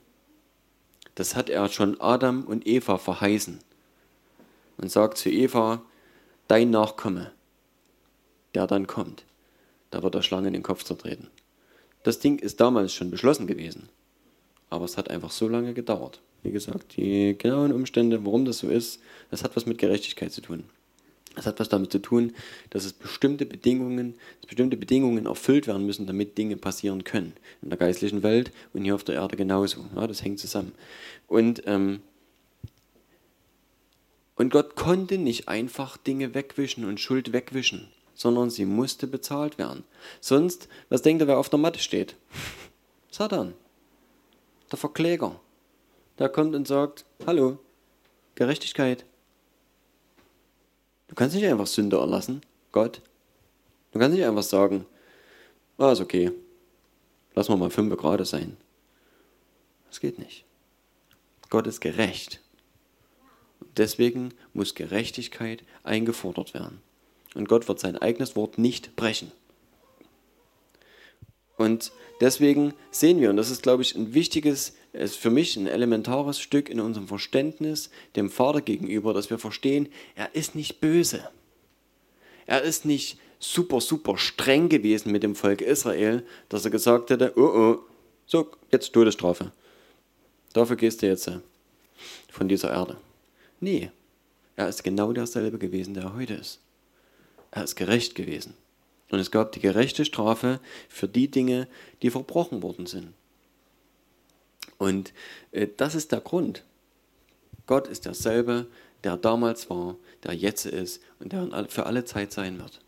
Das hat er schon Adam und Eva verheißen und sagt zu Eva, dein Nachkomme, der dann kommt, da wird der Schlange in den Kopf zertreten. Das Ding ist damals schon beschlossen gewesen, aber es hat einfach so lange gedauert. Wie gesagt, die genauen Umstände, warum das so ist, das hat was mit Gerechtigkeit zu tun. Das hat was damit zu tun, dass es bestimmte Bedingungen, bestimmte Bedingungen erfüllt werden müssen, damit Dinge passieren können. In der geistlichen Welt und hier auf der Erde genauso. Ja, das hängt zusammen. Und, ähm, und Gott konnte nicht einfach Dinge wegwischen und Schuld wegwischen, sondern sie musste bezahlt werden. Sonst, was denkt ihr, wer auf der Matte steht? <laughs> Satan, der Verkläger. Der kommt und sagt, hallo, Gerechtigkeit, Du kannst nicht einfach Sünde erlassen, Gott. Du kannst nicht einfach sagen, ah, ist okay, lass mal mal fünf gerade sein. Das geht nicht. Gott ist gerecht. Deswegen muss Gerechtigkeit eingefordert werden. Und Gott wird sein eigenes Wort nicht brechen. Und deswegen sehen wir, und das ist, glaube ich, ein wichtiges, ist für mich ein elementares Stück in unserem Verständnis dem Vater gegenüber, dass wir verstehen, er ist nicht böse. Er ist nicht super, super streng gewesen mit dem Volk Israel, dass er gesagt hätte, oh oh, so, jetzt Todesstrafe. Dafür gehst du jetzt äh, von dieser Erde. Nee, er ist genau derselbe gewesen, der er heute ist. Er ist gerecht gewesen. Und es gab die gerechte Strafe für die Dinge, die verbrochen worden sind. Und äh, das ist der Grund. Gott ist derselbe, der damals war, der jetzt ist und der für alle Zeit sein wird.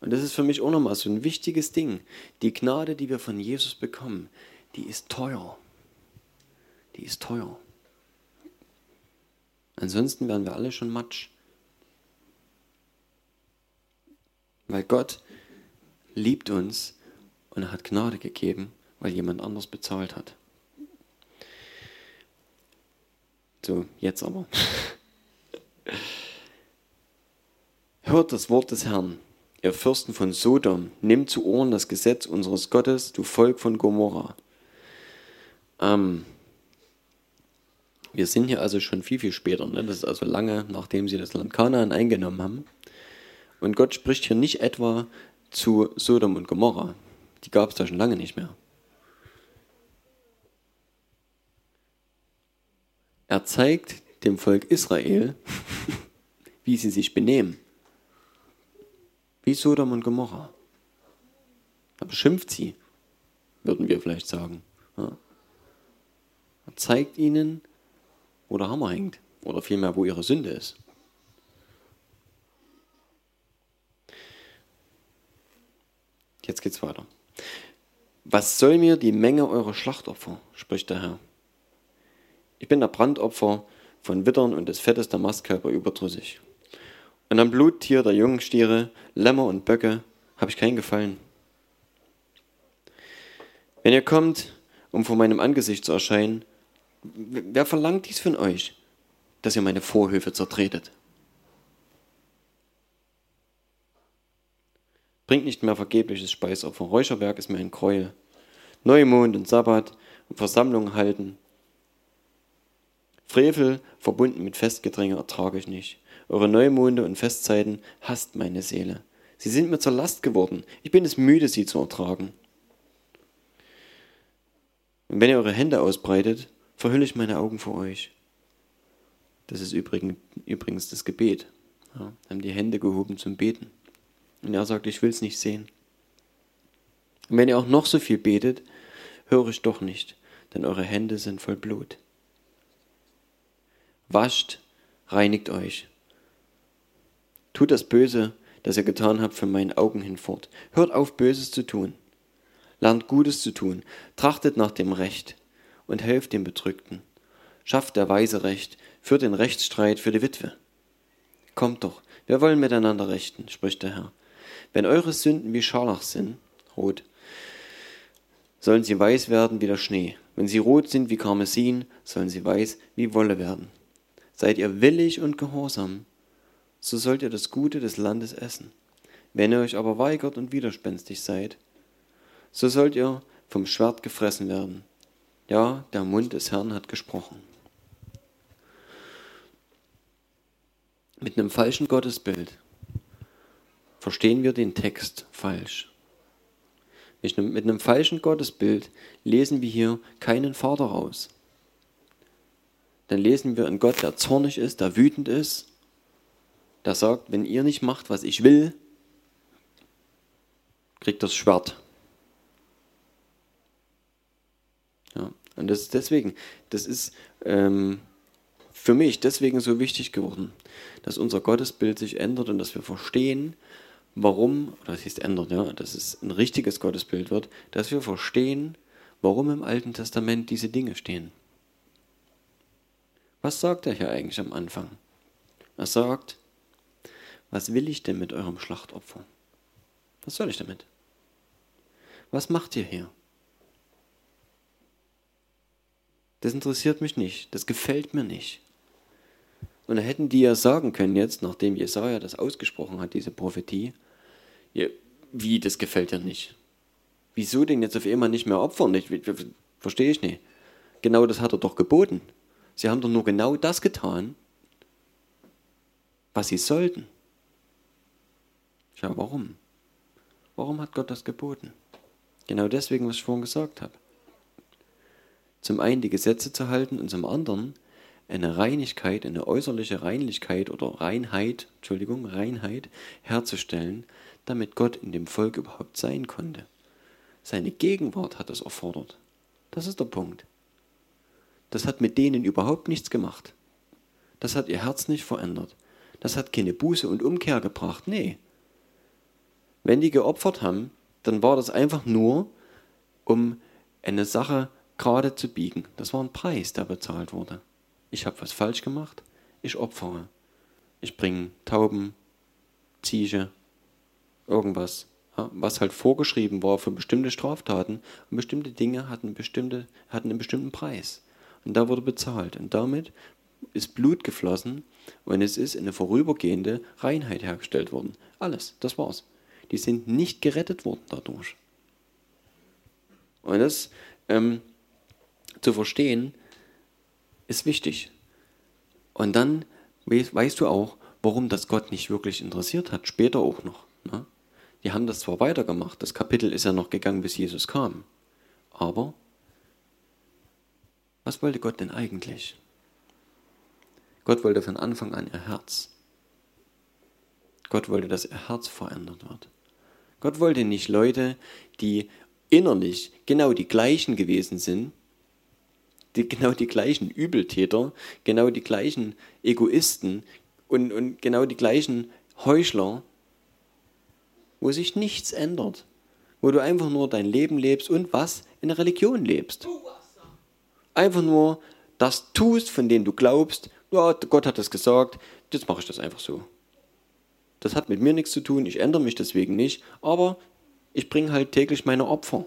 Und das ist für mich auch nochmal so ein wichtiges Ding. Die Gnade, die wir von Jesus bekommen, die ist teuer. Die ist teuer. Ansonsten wären wir alle schon Matsch. Weil Gott liebt uns und er hat Gnade gegeben, weil jemand anders bezahlt hat. So, jetzt aber. <laughs> Hört das Wort des Herrn, ihr Fürsten von Sodom, nimmt zu Ohren das Gesetz unseres Gottes, du Volk von Gomorra. Ähm, wir sind hier also schon viel, viel später. Ne? Das ist also lange, nachdem sie das Land Kanaan eingenommen haben. Und Gott spricht hier nicht etwa zu Sodom und Gomorra. Die gab es da schon lange nicht mehr. Er zeigt dem Volk Israel, <laughs> wie sie sich benehmen. Wie Sodom und Gomorra. Er beschimpft sie. würden wir vielleicht sagen. Er zeigt ihnen, wo der Hammer hängt oder vielmehr, wo ihre Sünde ist. Jetzt geht's weiter. Was soll mir die Menge eurer Schlachtopfer, spricht der Herr. Ich bin der Brandopfer von Wittern und des Fettes der Mastkörper überdrüssig. Und am Bluttier der jungen Stiere, Lämmer und Böcke habe ich keinen Gefallen. Wenn ihr kommt, um vor meinem Angesicht zu erscheinen, wer verlangt dies von euch, dass ihr meine Vorhöfe zertretet? Bringt nicht mehr vergebliches Speisopfer. Räucherwerk ist mir ein Gräuel. Neumond und Sabbat und Versammlungen halten. Frevel, verbunden mit Festgedränge, ertrage ich nicht. Eure Neumonde und Festzeiten hasst meine Seele. Sie sind mir zur Last geworden. Ich bin es müde, sie zu ertragen. Und wenn ihr eure Hände ausbreitet, verhülle ich meine Augen vor euch. Das ist übrigens das Gebet. Ja, haben die Hände gehoben zum Beten. Und er sagt, ich will es nicht sehen. Und wenn ihr auch noch so viel betet, höre ich doch nicht, denn eure Hände sind voll Blut. Wascht, reinigt euch. Tut das Böse, das ihr getan habt, von meinen Augen hinfort. Hört auf, Böses zu tun lernt Gutes zu tun, trachtet nach dem Recht und helft dem Bedrückten. Schafft der Weise Recht, führt den Rechtsstreit für die Witwe. Kommt doch, wir wollen miteinander rechten, spricht der Herr. Wenn eure Sünden wie Scharlach sind, rot, sollen sie weiß werden wie der Schnee. Wenn sie rot sind wie Karmesin, sollen sie weiß wie Wolle werden. Seid ihr willig und gehorsam, so sollt ihr das Gute des Landes essen. Wenn ihr euch aber weigert und widerspenstig seid, so sollt ihr vom Schwert gefressen werden. Ja, der Mund des Herrn hat gesprochen. Mit einem falschen Gottesbild verstehen wir den Text falsch. Mit einem falschen Gottesbild lesen wir hier keinen Vater raus. Dann lesen wir einen Gott, der zornig ist, der wütend ist, der sagt, wenn ihr nicht macht, was ich will, kriegt das Schwert. Und das ist deswegen, das ist ähm, für mich deswegen so wichtig geworden, dass unser Gottesbild sich ändert und dass wir verstehen, warum, das heißt ändert, ja, dass es ein richtiges Gottesbild wird, dass wir verstehen, warum im Alten Testament diese Dinge stehen. Was sagt er hier eigentlich am Anfang? Er sagt, was will ich denn mit eurem Schlachtopfer? Was soll ich damit? Was macht ihr hier? Das interessiert mich nicht. Das gefällt mir nicht. Und da hätten die ja sagen können jetzt, nachdem Jesaja das ausgesprochen hat, diese Prophetie, ja, wie, das gefällt dir nicht. Wieso denn jetzt auf einmal nicht mehr opfern? Ich, verstehe ich nicht. Genau das hat er doch geboten. Sie haben doch nur genau das getan, was sie sollten. Ja, warum? Warum hat Gott das geboten? Genau deswegen, was ich vorhin gesagt habe zum einen die Gesetze zu halten und zum anderen eine Reinigkeit, eine äußerliche Reinlichkeit oder Reinheit, Entschuldigung, Reinheit herzustellen, damit Gott in dem Volk überhaupt sein konnte. Seine Gegenwart hat es erfordert. Das ist der Punkt. Das hat mit denen überhaupt nichts gemacht. Das hat ihr Herz nicht verändert. Das hat keine Buße und Umkehr gebracht. Nee. Wenn die geopfert haben, dann war das einfach nur, um eine Sache gerade zu biegen. Das war ein Preis, der bezahlt wurde. Ich habe was falsch gemacht, ich opfere. Ich bringe Tauben, Ziege, irgendwas, was halt vorgeschrieben war für bestimmte Straftaten. Und bestimmte Dinge hatten, bestimmte, hatten einen bestimmten Preis. Und da wurde bezahlt. Und damit ist Blut geflossen und es ist eine vorübergehende Reinheit hergestellt worden. Alles, das war's. Die sind nicht gerettet worden dadurch. Und das ähm, zu verstehen, ist wichtig. Und dann weißt du auch, warum das Gott nicht wirklich interessiert hat, später auch noch. Ne? Die haben das zwar weitergemacht, das Kapitel ist ja noch gegangen, bis Jesus kam. Aber was wollte Gott denn eigentlich? Gott wollte von Anfang an ihr Herz. Gott wollte, dass ihr Herz verändert wird. Gott wollte nicht Leute, die innerlich genau die gleichen gewesen sind, die, genau die gleichen Übeltäter, genau die gleichen Egoisten und, und genau die gleichen Heuchler, wo sich nichts ändert, wo du einfach nur dein Leben lebst und was? In der Religion lebst. Einfach nur das tust, von dem du glaubst, ja, Gott hat das gesagt, jetzt mache ich das einfach so. Das hat mit mir nichts zu tun, ich ändere mich deswegen nicht, aber ich bringe halt täglich meine Opfer.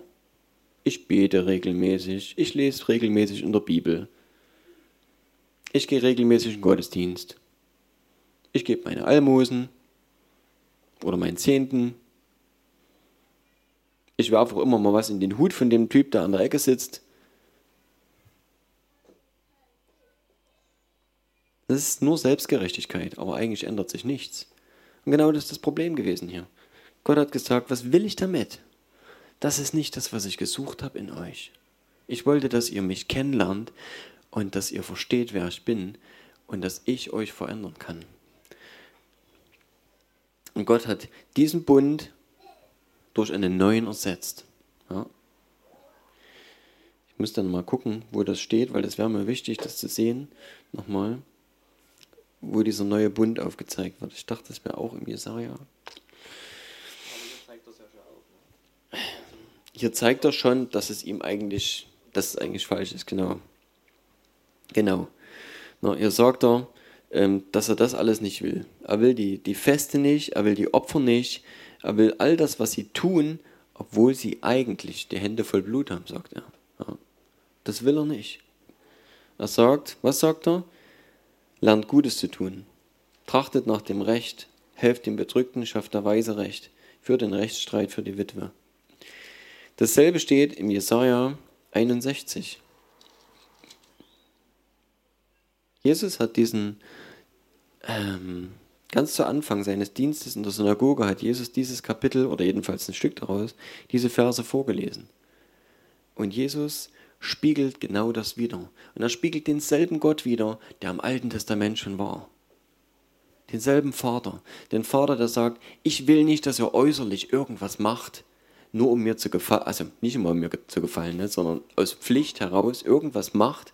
Ich bete regelmäßig, ich lese regelmäßig in der Bibel. Ich gehe regelmäßig in den Gottesdienst. Ich gebe meine Almosen oder meinen Zehnten. Ich werfe auch immer mal was in den Hut von dem Typ, der an der Ecke sitzt. Das ist nur Selbstgerechtigkeit, aber eigentlich ändert sich nichts. Und genau das ist das Problem gewesen hier. Gott hat gesagt, was will ich damit? Das ist nicht das, was ich gesucht habe in euch. Ich wollte, dass ihr mich kennenlernt und dass ihr versteht, wer ich bin und dass ich euch verändern kann. Und Gott hat diesen Bund durch einen neuen ersetzt. Ja. Ich muss dann mal gucken, wo das steht, weil das wäre mir wichtig, das zu sehen. Nochmal, wo dieser neue Bund aufgezeigt wird. Ich dachte, das wäre auch im Jesaja. Hier zeigt er schon, dass es ihm eigentlich, dass es eigentlich falsch ist, genau. Genau. Na, hier sagt er, ähm, dass er das alles nicht will. Er will die, die Feste nicht, er will die Opfer nicht, er will all das, was sie tun, obwohl sie eigentlich die Hände voll Blut haben, sagt er. Ja. Das will er nicht. Er sagt, was sagt er? Lernt Gutes zu tun. Trachtet nach dem Recht, helft dem Bedrückten, schafft der Weise Recht, führt den Rechtsstreit für die Witwe. Dasselbe steht im Jesaja 61. Jesus hat diesen, ähm, ganz zu Anfang seines Dienstes in der Synagoge, hat Jesus dieses Kapitel oder jedenfalls ein Stück daraus, diese Verse vorgelesen. Und Jesus spiegelt genau das wieder. Und er spiegelt denselben Gott wieder, der im Alten Testament schon war. Denselben Vater. Den Vater, der sagt, ich will nicht, dass ihr äußerlich irgendwas macht, nur um mir zu gefallen, also nicht immer um mir zu gefallen, ne, sondern aus Pflicht heraus irgendwas macht,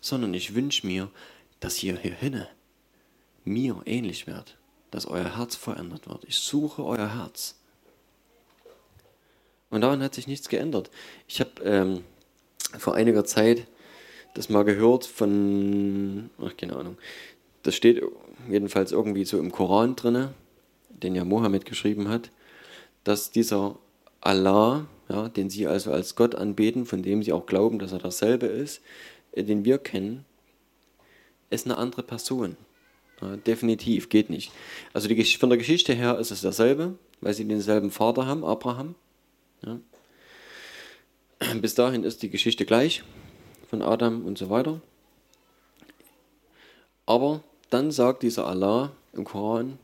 sondern ich wünsche mir, dass ihr hier hinne mir ähnlich werdet, dass euer Herz verändert wird. Ich suche euer Herz. Und daran hat sich nichts geändert. Ich habe ähm, vor einiger Zeit das mal gehört von, ach keine Ahnung, das steht jedenfalls irgendwie so im Koran drinne, den ja Mohammed geschrieben hat, dass dieser Allah, ja, den sie also als Gott anbeten, von dem sie auch glauben, dass er dasselbe ist, äh, den wir kennen, ist eine andere Person. Ja, definitiv, geht nicht. Also die, von der Geschichte her ist es dasselbe, weil sie denselben Vater haben, Abraham. Ja. <clears throat> Bis dahin ist die Geschichte gleich, von Adam und so weiter. Aber dann sagt dieser Allah im Koran,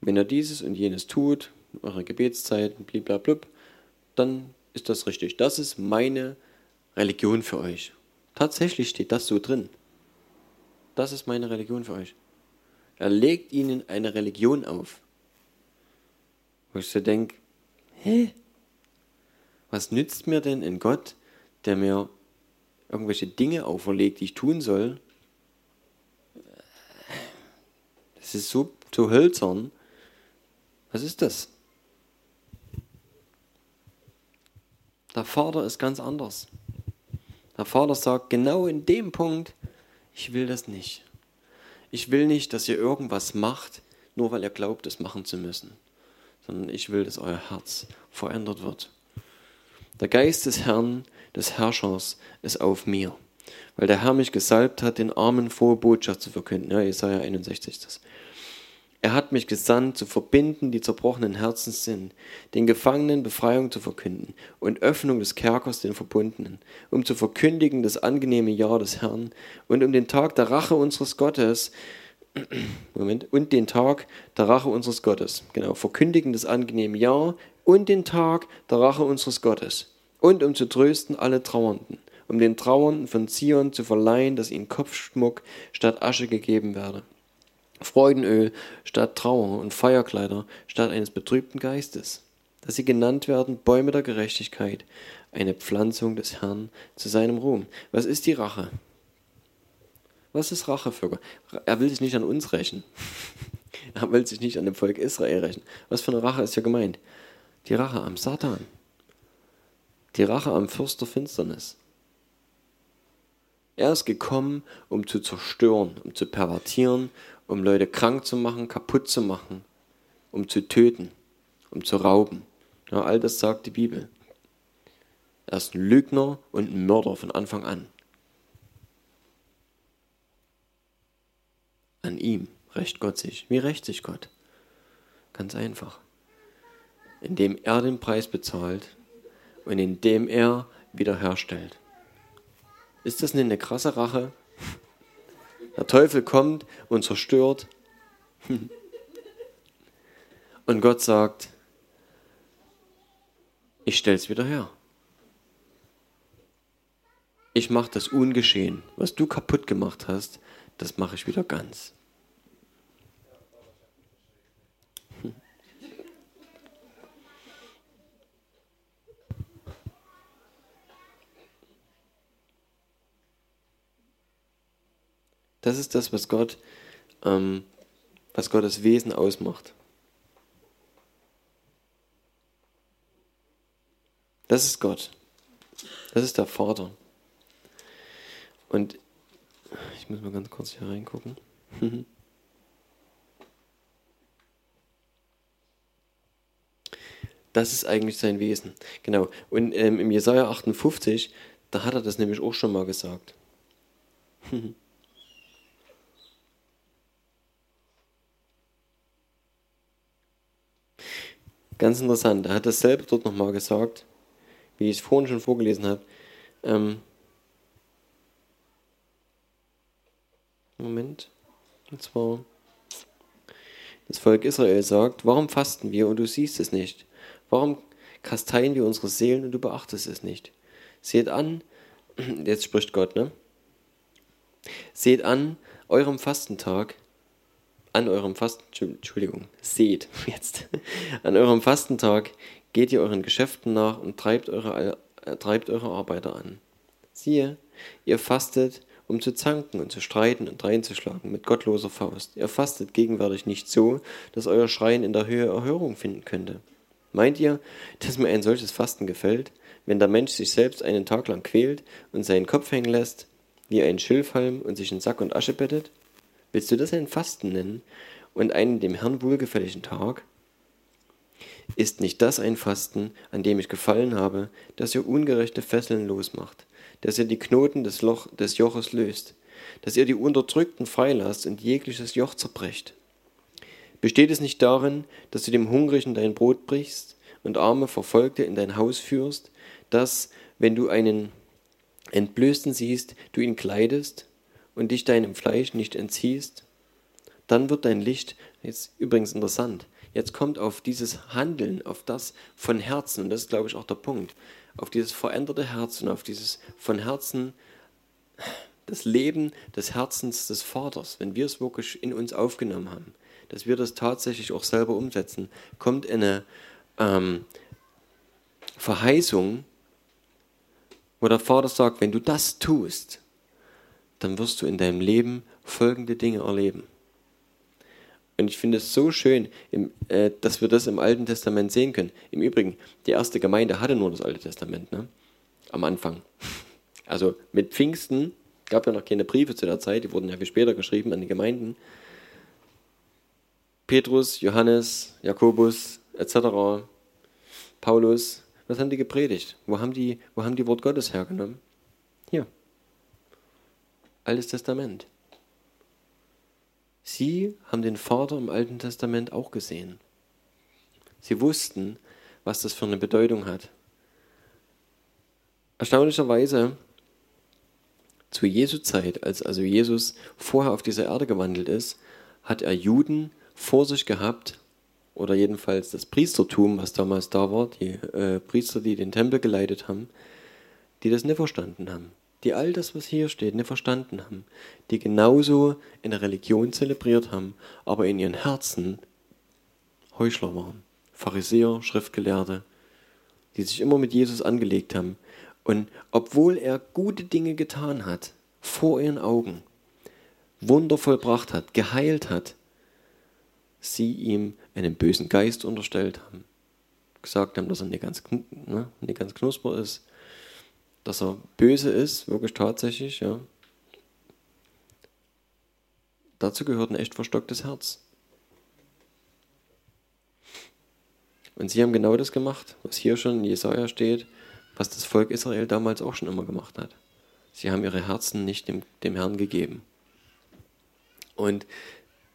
wenn er dieses und jenes tut, eure Gebetszeiten, bliblablub, dann ist das richtig. Das ist meine Religion für euch. Tatsächlich steht das so drin. Das ist meine Religion für euch. Er legt ihnen eine Religion auf. Wo ich so denke, hä? Was nützt mir denn ein Gott, der mir irgendwelche Dinge auferlegt, die ich tun soll? Das ist so, so hölzern. Was ist das? Der Vater ist ganz anders. Der Vater sagt genau in dem Punkt, ich will das nicht. Ich will nicht, dass ihr irgendwas macht, nur weil ihr glaubt, es machen zu müssen, sondern ich will, dass euer Herz verändert wird. Der Geist des Herrn, des Herrschers, ist auf mir, weil der Herr mich gesalbt hat, den Armen frohe Botschaft zu verkünden. Ja, Jesaja 61 ist das. Er hat mich gesandt, zu verbinden, die zerbrochenen Herzens sind, den Gefangenen Befreiung zu verkünden und Öffnung des Kerkers den Verbundenen, um zu verkündigen das angenehme Jahr des Herrn und um den Tag der Rache unseres Gottes, <clears throat> Moment, und den Tag der Rache unseres Gottes, genau, verkündigen das angenehme Jahr und den Tag der Rache unseres Gottes. Und um zu trösten alle Trauernden, um den Trauernden von Zion zu verleihen, dass ihnen Kopfschmuck statt Asche gegeben werde Freudenöl statt Trauer und Feierkleider statt eines betrübten Geistes. dass sie genannt werden Bäume der Gerechtigkeit, eine Pflanzung des Herrn zu seinem Ruhm. Was ist die Rache? Was ist Rache für Gott? Er will sich nicht an uns rächen. <laughs> Er will sich nicht an dem Volk Israel rächen. Was für eine Rache ist hier gemeint? Die Rache am Satan. Die Rache am Fürst der Finsternis. Er ist gekommen, um zu zerstören, um zu pervertieren, um Leute krank zu machen, kaputt zu machen, um zu töten, um zu rauben. Ja, all das sagt die Bibel. Er ist ein Lügner und ein Mörder von Anfang an. An ihm rächt Gott sich. Wie rächt sich Gott? Ganz einfach. Indem er den Preis bezahlt und indem er wiederherstellt. Ist das nicht eine krasse Rache? Der Teufel kommt und zerstört. <laughs> Und Gott sagt, ich stelle es wieder her. Ich mache das ungeschehen. Was du kaputt gemacht hast, das mache ich wieder ganz. Das ist das, was Gott, ähm, was Gottes Wesen ausmacht. Das ist Gott. Das ist der Vater. Und ich muss mal ganz kurz hier reingucken. <laughs> Das ist eigentlich sein Wesen. Genau. Und ähm, im Jesaja 58, da hat er das nämlich auch schon mal gesagt. <laughs> Ganz interessant. Er hat dasselbe dort nochmal gesagt, wie ich es vorhin schon vorgelesen habe. Ähm Moment. Und zwar, das Volk Israel sagt, warum fasten wir und du siehst es nicht? Warum kasteien wir unsere Seelen und du beachtest es nicht? Seht an, <clears throat> jetzt spricht Gott, ne? Seht an eurem Fastentag, an eurem Fasten, Entschuldigung, seht <laughs> jetzt, an eurem Fastentag geht ihr euren Geschäften nach und treibt eure, äh, treibt eure Arbeiter an. Siehe, ihr fastet, um zu zanken und zu streiten und reinzuschlagen mit gottloser Faust. Ihr fastet gegenwärtig nicht so, dass euer Schreien in der Höhe Erhörung finden könnte. Meint ihr, dass mir ein solches Fasten gefällt, wenn der Mensch sich selbst einen Tag lang quält und seinen Kopf hängen lässt, wie ein Schilfhalm und sich in Sack und Asche bettet? Willst du das ein Fasten nennen und einen dem Herrn wohlgefälligen Tag? Ist nicht das ein Fasten, an dem ich gefallen habe, dass ihr ungerechte Fesseln losmacht, dass ihr die Knoten des, Loch, des Joches löst, dass ihr die Unterdrückten freilasst und jegliches Joch zerbrecht? Besteht es nicht darin, dass du dem Hungrigen dein Brot brichst und arme Verfolgte in dein Haus führst, dass, wenn du einen Entblößten siehst, du ihn kleidest und dich deinem Fleisch nicht entziehst, dann wird dein Licht, jetzt übrigens interessant, jetzt kommt auf dieses Handeln, auf das von Herzen, und das ist, glaube ich, auch der Punkt, auf dieses veränderte Herzen, auf dieses von Herzen, das Leben des Herzens des Vaters, wenn wir es wirklich in uns aufgenommen haben, dass wir das tatsächlich auch selber umsetzen, kommt eine ähm, Verheißung, wo der Vater sagt, wenn du das tust, dann wirst du in deinem Leben folgende Dinge erleben. Und ich finde es so schön, äh, dass wir das im Alten Testament sehen können. Im Übrigen, die erste Gemeinde hatte nur das Alte Testament, ne? am Anfang. <laughs> Also mit Pfingsten gab ja noch keine Briefe zu der Zeit, die wurden ja viel später geschrieben an die Gemeinden. Petrus, Johannes, Jakobus etc., Paulus, was haben die gepredigt? Wo haben die, wo haben die Wort Gottes hergenommen? Hier. Altes Testament. Sie haben den Vater im Alten Testament auch gesehen. Sie wussten, was das für eine Bedeutung hat. Erstaunlicherweise zu Jesu Zeit, als also Jesus vorher auf dieser Erde gewandelt ist, hat er Juden vor sich gehabt, oder jedenfalls das Priestertum, was damals da war, die äh, Priester, die den Tempel geleitet haben, die das nicht verstanden haben die all das, was hier steht, nicht verstanden haben, die genauso in der Religion zelebriert haben, aber in ihren Herzen Heuchler waren, Pharisäer, Schriftgelehrte, die sich immer mit Jesus angelegt haben. Und obwohl er gute Dinge getan hat, vor ihren Augen, Wunder vollbracht hat, geheilt hat, sie ihm einen bösen Geist unterstellt haben, gesagt haben, dass er nicht ganz, ne, nicht ganz knusper ist, dass er böse ist, wirklich tatsächlich, ja. Dazu gehört ein echt verstocktes Herz. Und sie haben genau das gemacht, was hier schon in Jesaja steht, was das Volk Israel damals auch schon immer gemacht hat. Sie haben ihre Herzen nicht dem, dem Herrn gegeben. Und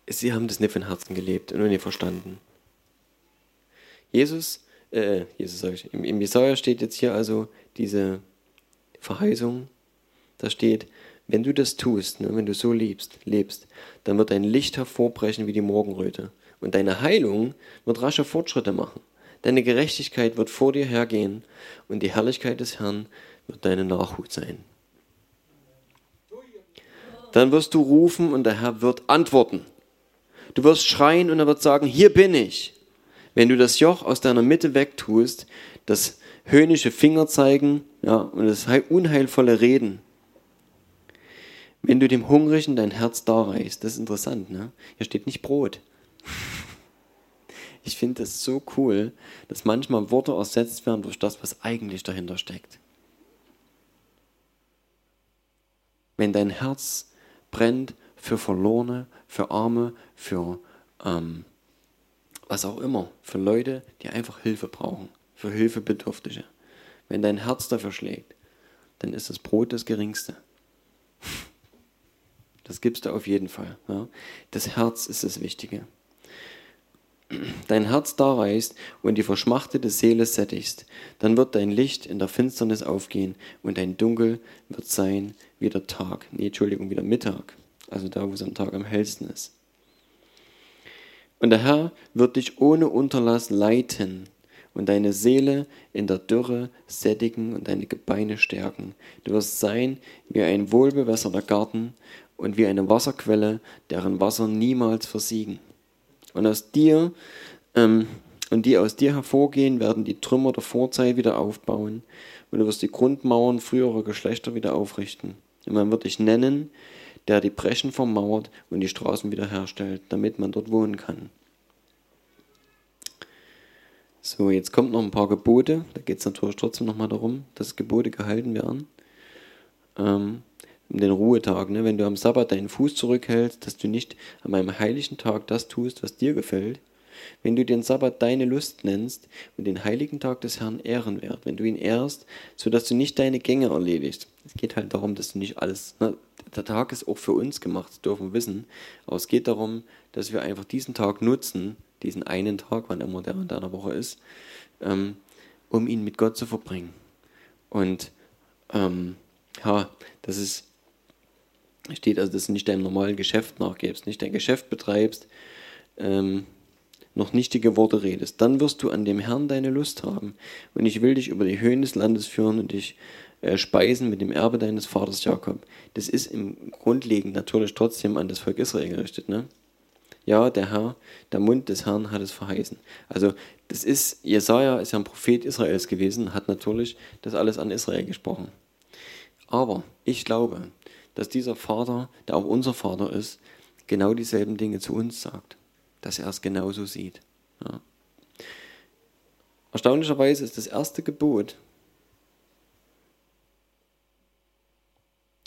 sie haben das nicht von Herzen gelebt und nicht verstanden. Jesus, äh, Jesus sage ich, im, im Jesaja steht jetzt hier also diese Verheißung, da steht, wenn du das tust, ne, wenn du so liebst, lebst, dann wird dein Licht hervorbrechen wie die Morgenröte. Und deine Heilung wird rasche Fortschritte machen. Deine Gerechtigkeit wird vor dir hergehen und die Herrlichkeit des Herrn wird deine Nachhut sein. Dann wirst du rufen und der Herr wird antworten. Du wirst schreien und er wird sagen, hier bin ich. Wenn du das Joch aus deiner Mitte wegtust, das höhnische Finger zeigen ja, und das unheilvolle Reden, wenn du dem Hungrigen dein Herz darreichst, das ist interessant, ne? Hier steht nicht Brot. Ich finde es so cool, dass manchmal Worte ersetzt werden durch das, was eigentlich dahinter steckt. Wenn dein Herz brennt für Verlorene, für Arme, für ähm, was auch immer, für Leute, die einfach Hilfe brauchen, für Hilfebedürftige. Wenn dein Herz dafür schlägt, dann ist das Brot das Geringste. Das gibst du auf jeden Fall. Ja. Das Herz ist das Wichtige dein Herz darreichst und die verschmachtete Seele sättigst, dann wird dein Licht in der Finsternis aufgehen und dein Dunkel wird sein wie der Tag. Nee, Entschuldigung, wie der Mittag. Also da, wo es am Tag am hellsten ist. Und der Herr wird dich ohne Unterlass leiten und deine Seele in der Dürre sättigen und deine Gebeine stärken. Du wirst sein wie ein wohlbewässerter Garten und wie eine Wasserquelle, deren Wasser niemals versiegen. Und aus dir ähm, und die aus dir hervorgehen, werden die Trümmer der Vorzeit wieder aufbauen. Und du wirst die Grundmauern früherer Geschlechter wieder aufrichten. Und man wird dich nennen, der die Breschen vermauert und die Straßen wiederherstellt, damit man dort wohnen kann. So, jetzt kommt noch ein paar Gebote. Da geht es natürlich trotzdem nochmal darum, dass Gebote gehalten werden. Ähm, den Ruhetag, ne? wenn du am Sabbat deinen Fuß zurückhältst, dass du nicht an einem heiligen Tag das tust, was dir gefällt, wenn du den Sabbat deine Lust nennst und den heiligen Tag des Herrn ehrenwert, wenn du ihn ehrst, sodass du nicht deine Gänge erledigst. Es geht halt darum, dass du nicht alles, ne? der Tag ist auch für uns gemacht, das dürfen wir wissen, aber es geht darum, dass wir einfach diesen Tag nutzen, diesen einen Tag, wann immer der in deiner Woche ist, ähm, um ihn mit Gott zu verbringen. Und ähm, ja, das ist steht also, dass du nicht deinem normalen Geschäft nachgibst, nicht dein Geschäft betreibst, ähm, noch nichtige Worte redest. Dann wirst du an dem Herrn deine Lust haben. Und ich will dich über die Höhen des Landes führen und dich äh, speisen mit dem Erbe deines Vaters Jakob. Das ist im Grundlegend natürlich trotzdem an das Volk Israel gerichtet. Ne? Ja, der Herr, der Mund des Herrn hat es verheißen. Also das ist, Jesaja ist ja ein Prophet Israels gewesen, hat natürlich das alles an Israel gesprochen. Aber ich glaube, dass dieser Vater, der auch unser Vater ist, genau dieselben Dinge zu uns sagt, dass er es genauso sieht. Ja. Erstaunlicherweise ist das erste Gebot,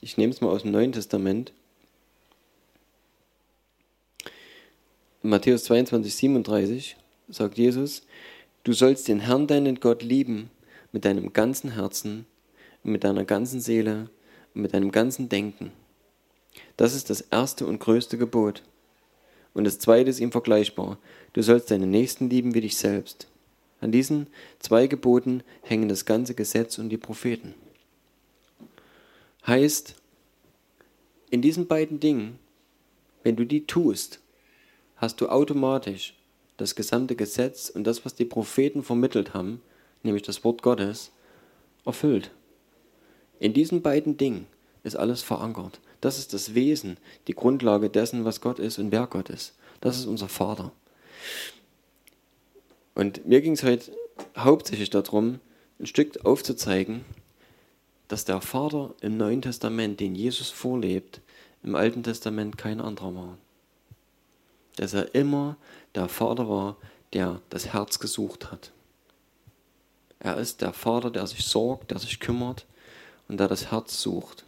ich nehme es mal aus dem Neuen Testament, Matthäus 22, 37 sagt Jesus, du sollst den Herrn deinen Gott lieben mit deinem ganzen Herzen, mit deiner ganzen Seele mit deinem ganzen Denken. Das ist das erste und größte Gebot. Und das zweite ist ihm vergleichbar. Du sollst deinen Nächsten lieben wie dich selbst. An diesen zwei Geboten hängen das ganze Gesetz und die Propheten. Heißt, in diesen beiden Dingen, wenn du die tust, hast du automatisch das gesamte Gesetz und das, was die Propheten vermittelt haben, nämlich das Wort Gottes, erfüllt. In diesen beiden Dingen ist alles verankert. Das ist das Wesen, die Grundlage dessen, was Gott ist und wer Gott ist. Das ist unser Vater. Und mir ging es heute hauptsächlich darum, ein Stück aufzuzeigen, dass der Vater im Neuen Testament, den Jesus vorlebt, im Alten Testament kein anderer war. Dass er immer der Vater war, der das Herz gesucht hat. Er ist der Vater, der sich sorgt, der sich kümmert und der das Herz sucht,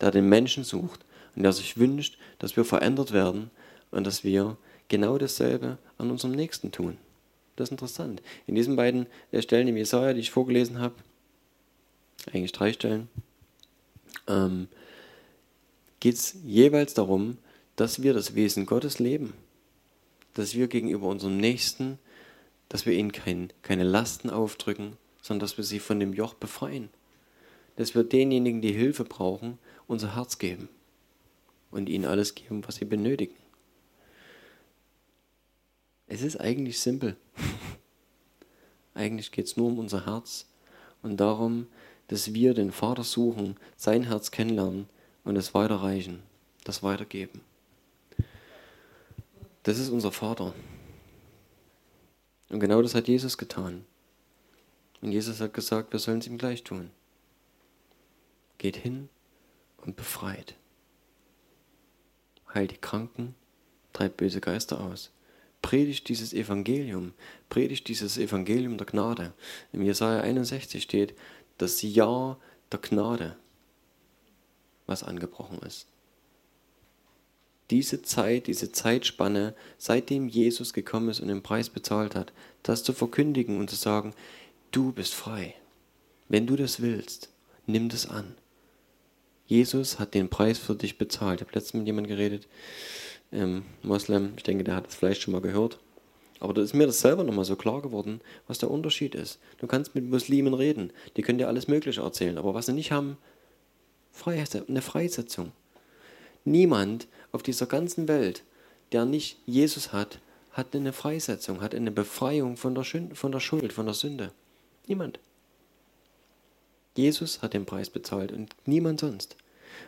der den Menschen sucht und der sich wünscht, dass wir verändert werden und dass wir genau dasselbe an unserem Nächsten tun. Das ist interessant. In diesen beiden Stellen im Jesaja, die ich vorgelesen habe, eigentlich drei Stellen, ähm, geht es jeweils darum, dass wir das Wesen Gottes leben. Dass wir gegenüber unserem Nächsten, dass wir ihnen kein, keine Lasten aufdrücken, sondern dass wir sie von dem Joch befreien. Dass wir denjenigen, die Hilfe brauchen, unser Herz geben und ihnen alles geben, was sie benötigen. Es ist eigentlich simpel. <laughs> eigentlich geht es nur um unser Herz und darum, dass wir den Vater suchen, sein Herz kennenlernen und es weiterreichen, das weitergeben. Das ist unser Vater. Und genau das hat Jesus getan. Und Jesus hat gesagt, wir sollen es ihm gleich tun. Geht hin und befreit. Heilt die Kranken, treibt böse Geister aus. Predigt dieses Evangelium, predigt dieses Evangelium der Gnade. Im Jesaja 61 steht das Ja der Gnade was angebrochen ist. Diese Zeit, diese Zeitspanne, seitdem Jesus gekommen ist und den Preis bezahlt hat, das zu verkündigen und zu sagen, du bist frei. Wenn du das willst, nimm das an. Jesus hat den Preis für dich bezahlt. Ich habe letztens mit jemandem geredet, ähm, Moslem, ich denke, der hat das vielleicht schon mal gehört. Aber da ist mir das selber nochmal so klar geworden, was der Unterschied ist. Du kannst mit Muslimen reden, die können dir alles Mögliche erzählen, aber was sie nicht haben, eine Freisetzung. Niemand auf dieser ganzen Welt, der nicht Jesus hat, hat eine Freisetzung, hat eine Befreiung von der, von der Schuld, von der Sünde. Niemand. Jesus hat den Preis bezahlt und niemand sonst.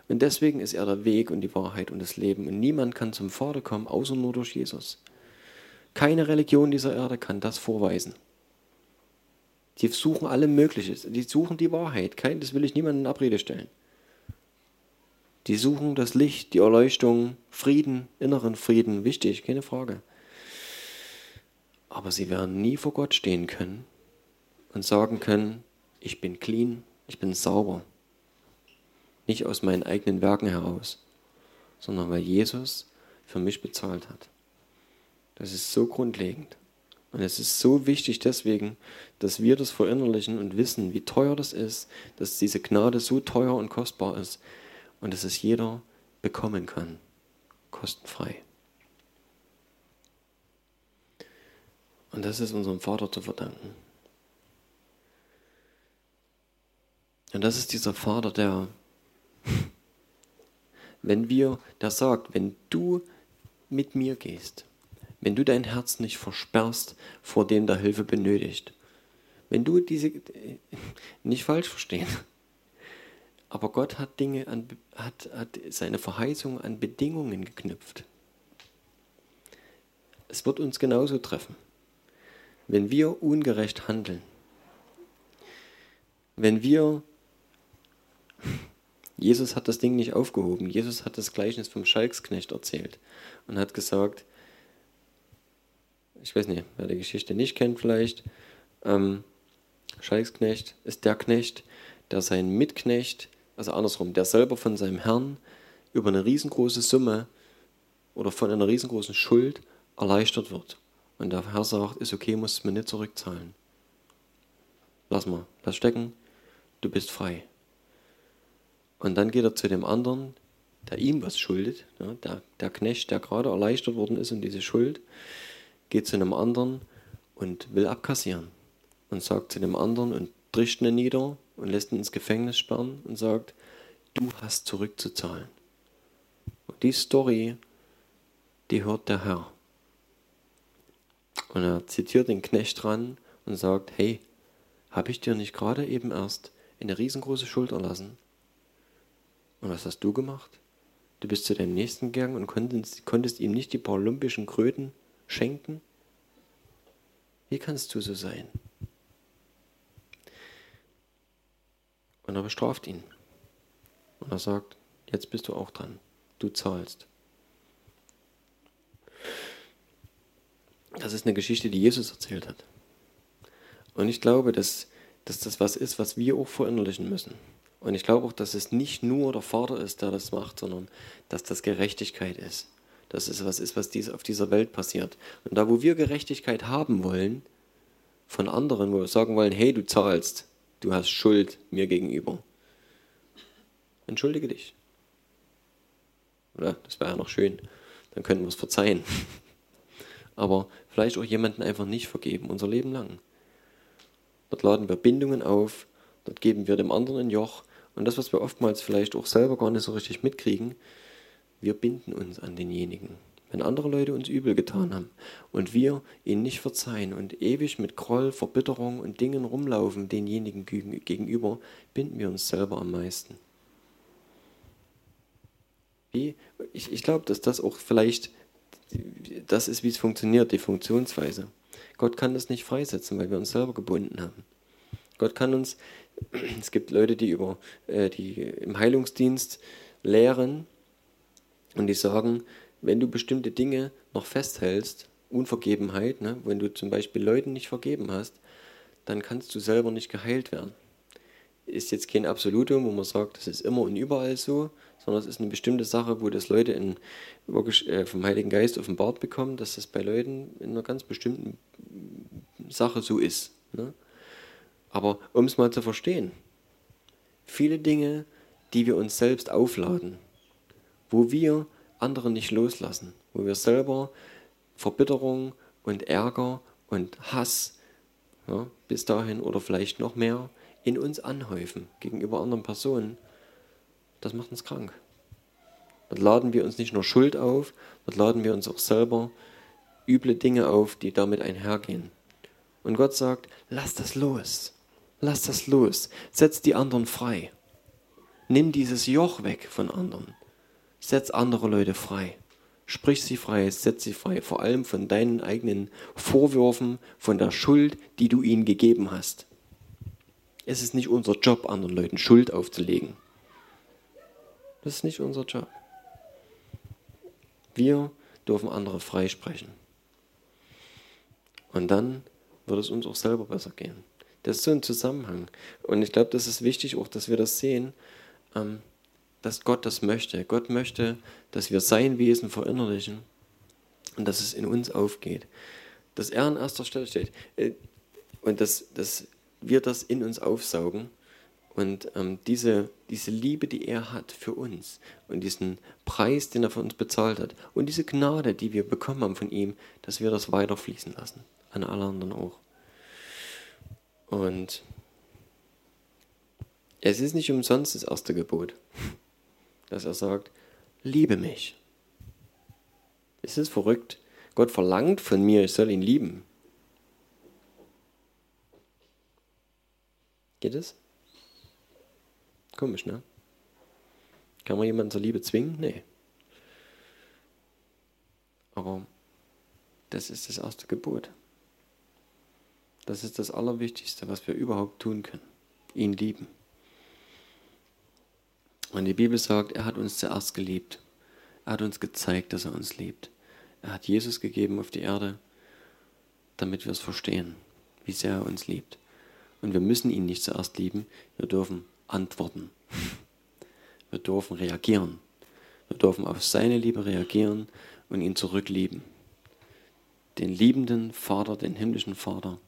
Und deswegen ist er der Weg und die Wahrheit und das Leben. Und niemand kann zum Vater kommen, außer nur durch Jesus. Keine Religion dieser Erde kann das vorweisen. Die suchen alle Mögliches. Die suchen die Wahrheit. Das will ich niemandem in Abrede stellen. Die suchen das Licht, die Erleuchtung, Frieden, inneren Frieden, wichtig, keine Frage. Aber sie werden nie vor Gott stehen können und sagen können, ich bin clean, ich bin sauber. Nicht aus meinen eigenen Werken heraus, sondern weil Jesus für mich bezahlt hat. Das ist so grundlegend. Und es ist so wichtig deswegen, dass wir das verinnerlichen und wissen, wie teuer das ist, dass diese Gnade so teuer und kostbar ist, und dass es jeder bekommen kann, kostenfrei. Und das ist unserem Vater zu verdanken. Und das ist dieser Vater, der, <laughs> wenn wir, der sagt, wenn du mit mir gehst, wenn du dein Herz nicht versperrst vor dem, der Hilfe benötigt, wenn du diese, <laughs> nicht falsch verstehen, aber Gott hat Dinge an, hat, hat seine Verheißung an Bedingungen geknüpft. Es wird uns genauso treffen. Wenn wir ungerecht handeln, wenn wir, Jesus hat das Ding nicht aufgehoben, Jesus hat das Gleichnis vom Schalksknecht erzählt und hat gesagt, ich weiß nicht, wer die Geschichte nicht kennt vielleicht, ähm, Schalksknecht ist der Knecht, der seinen Mitknecht also andersrum, der selber von seinem Herrn über eine riesengroße Summe oder von einer riesengroßen Schuld erleichtert wird. Und der Herr sagt, ist okay, musst es mir nicht zurückzahlen. Lass mal, lass stecken, du bist frei. Und dann geht er zu dem anderen, der ihm was schuldet, ja, der, der Knecht, der gerade erleichtert worden ist und diese Schuld, geht zu einem anderen und will abkassieren. Und sagt zu dem anderen und trischt ihn nieder und lässt ihn ins Gefängnis sperren und sagt, du hast zurückzuzahlen. Und die Story, die hört der Herr. Und er zitiert den Knecht ran und sagt, hey, habe ich dir nicht gerade eben erst eine riesengroße Schuld erlassen? Und was hast du gemacht? Du bist zu deinem Nächsten gegangen und konntest, konntest ihm nicht die paar lumpischen Kröten schenken? Wie kannst du so sein? Und er bestraft ihn. Und er sagt, jetzt bist du auch dran. Du zahlst. Das ist eine Geschichte, die Jesus erzählt hat. Und ich glaube, dass, dass das was ist, was wir auch verinnerlichen müssen. Und ich glaube auch, dass es nicht nur der Vater ist, der das macht, sondern dass das Gerechtigkeit ist. Dass es was ist, was dies auf dieser Welt passiert. Und da, wo wir Gerechtigkeit haben wollen, von anderen, wo wir sagen wollen, hey, du zahlst, du hast Schuld mir gegenüber. Entschuldige dich. Oder das wäre ja noch schön, dann könnten wir es verzeihen. <laughs> Aber vielleicht auch jemanden einfach nicht vergeben, unser Leben lang. Dort laden wir Bindungen auf, dort geben wir dem anderen ein Joch. Und das, was wir oftmals vielleicht auch selber gar nicht so richtig mitkriegen, wir binden uns an denjenigen. Wenn andere Leute uns übel getan haben und wir ihnen nicht verzeihen und ewig mit Groll, Verbitterung und Dingen rumlaufen denjenigen gegenüber, binden wir uns selber am meisten. Wie, ich, ich glaube, dass das auch vielleicht das ist, wie es funktioniert, die Funktionsweise. Gott kann das nicht freisetzen, weil wir uns selber gebunden haben. Gott kann uns, <clears throat> es gibt Leute, die über äh, die im Heilungsdienst lehren und die sagen, wenn du bestimmte Dinge noch festhältst, Unvergebenheit, ne, wenn du zum Beispiel Leuten nicht vergeben hast, dann kannst du selber nicht geheilt werden. Ist jetzt kein Absolutum, wo man sagt, das ist immer und überall so, sondern es ist eine bestimmte Sache, wo das Leute in, äh, vom Heiligen Geist offenbart bekommen, dass das bei Leuten in einer ganz bestimmten Sache so ist. Ne? Aber um es mal zu verstehen, viele Dinge, die wir uns selbst aufladen, wo wir andere nicht loslassen, wo wir selber Verbitterung und Ärger und Hass ja, bis dahin oder vielleicht noch mehr in uns anhäufen gegenüber anderen Personen, das macht uns krank. Dort laden wir uns nicht nur Schuld auf, dort laden wir uns auch selber üble Dinge auf, die damit einhergehen. Und Gott sagt, lass das los, lass das los, setz die anderen frei. Nimm dieses Joch weg von anderen. Setz andere Leute frei. Sprich sie frei, setz sie frei, vor allem von deinen eigenen Vorwürfen, von der Schuld, die du ihnen gegeben hast. Es ist nicht unser Job, anderen Leuten Schuld aufzulegen. Das ist nicht unser Job. Wir dürfen andere freisprechen. Und dann wird es uns auch selber besser gehen. Das ist so ein Zusammenhang. Und ich glaube, das ist wichtig auch, dass wir das sehen, ähm, dass Gott das möchte. Gott möchte, dass wir sein Wesen verinnerlichen und dass es in uns aufgeht. Dass er an erster Stelle steht. Äh, und dass, dass wir das in uns aufsaugen und ähm, diese, diese Liebe, die er hat für uns und diesen Preis, den er für uns bezahlt hat und diese Gnade, die wir bekommen haben von ihm, dass wir das weiterfließen lassen, an alle anderen auch. Und es ist nicht umsonst das erste Gebot, dass er sagt, liebe mich. Es ist verrückt. Gott verlangt von mir, ich soll ihn lieben. Geht es? Komisch, ne? Kann man jemanden zur Liebe zwingen? Nee. Aber das ist das erste Gebot. Das ist das Allerwichtigste, was wir überhaupt tun können. Ihn lieben. Und die Bibel sagt, er hat uns zuerst geliebt. Er hat uns gezeigt, dass er uns liebt. Er hat Jesus gegeben auf die Erde, damit wir es verstehen, wie sehr er uns liebt. Und wir müssen ihn nicht zuerst lieben, wir dürfen antworten. Wir dürfen reagieren. Wir dürfen auf seine Liebe reagieren und ihn zurücklieben. Den liebenden Vater, den himmlischen Vater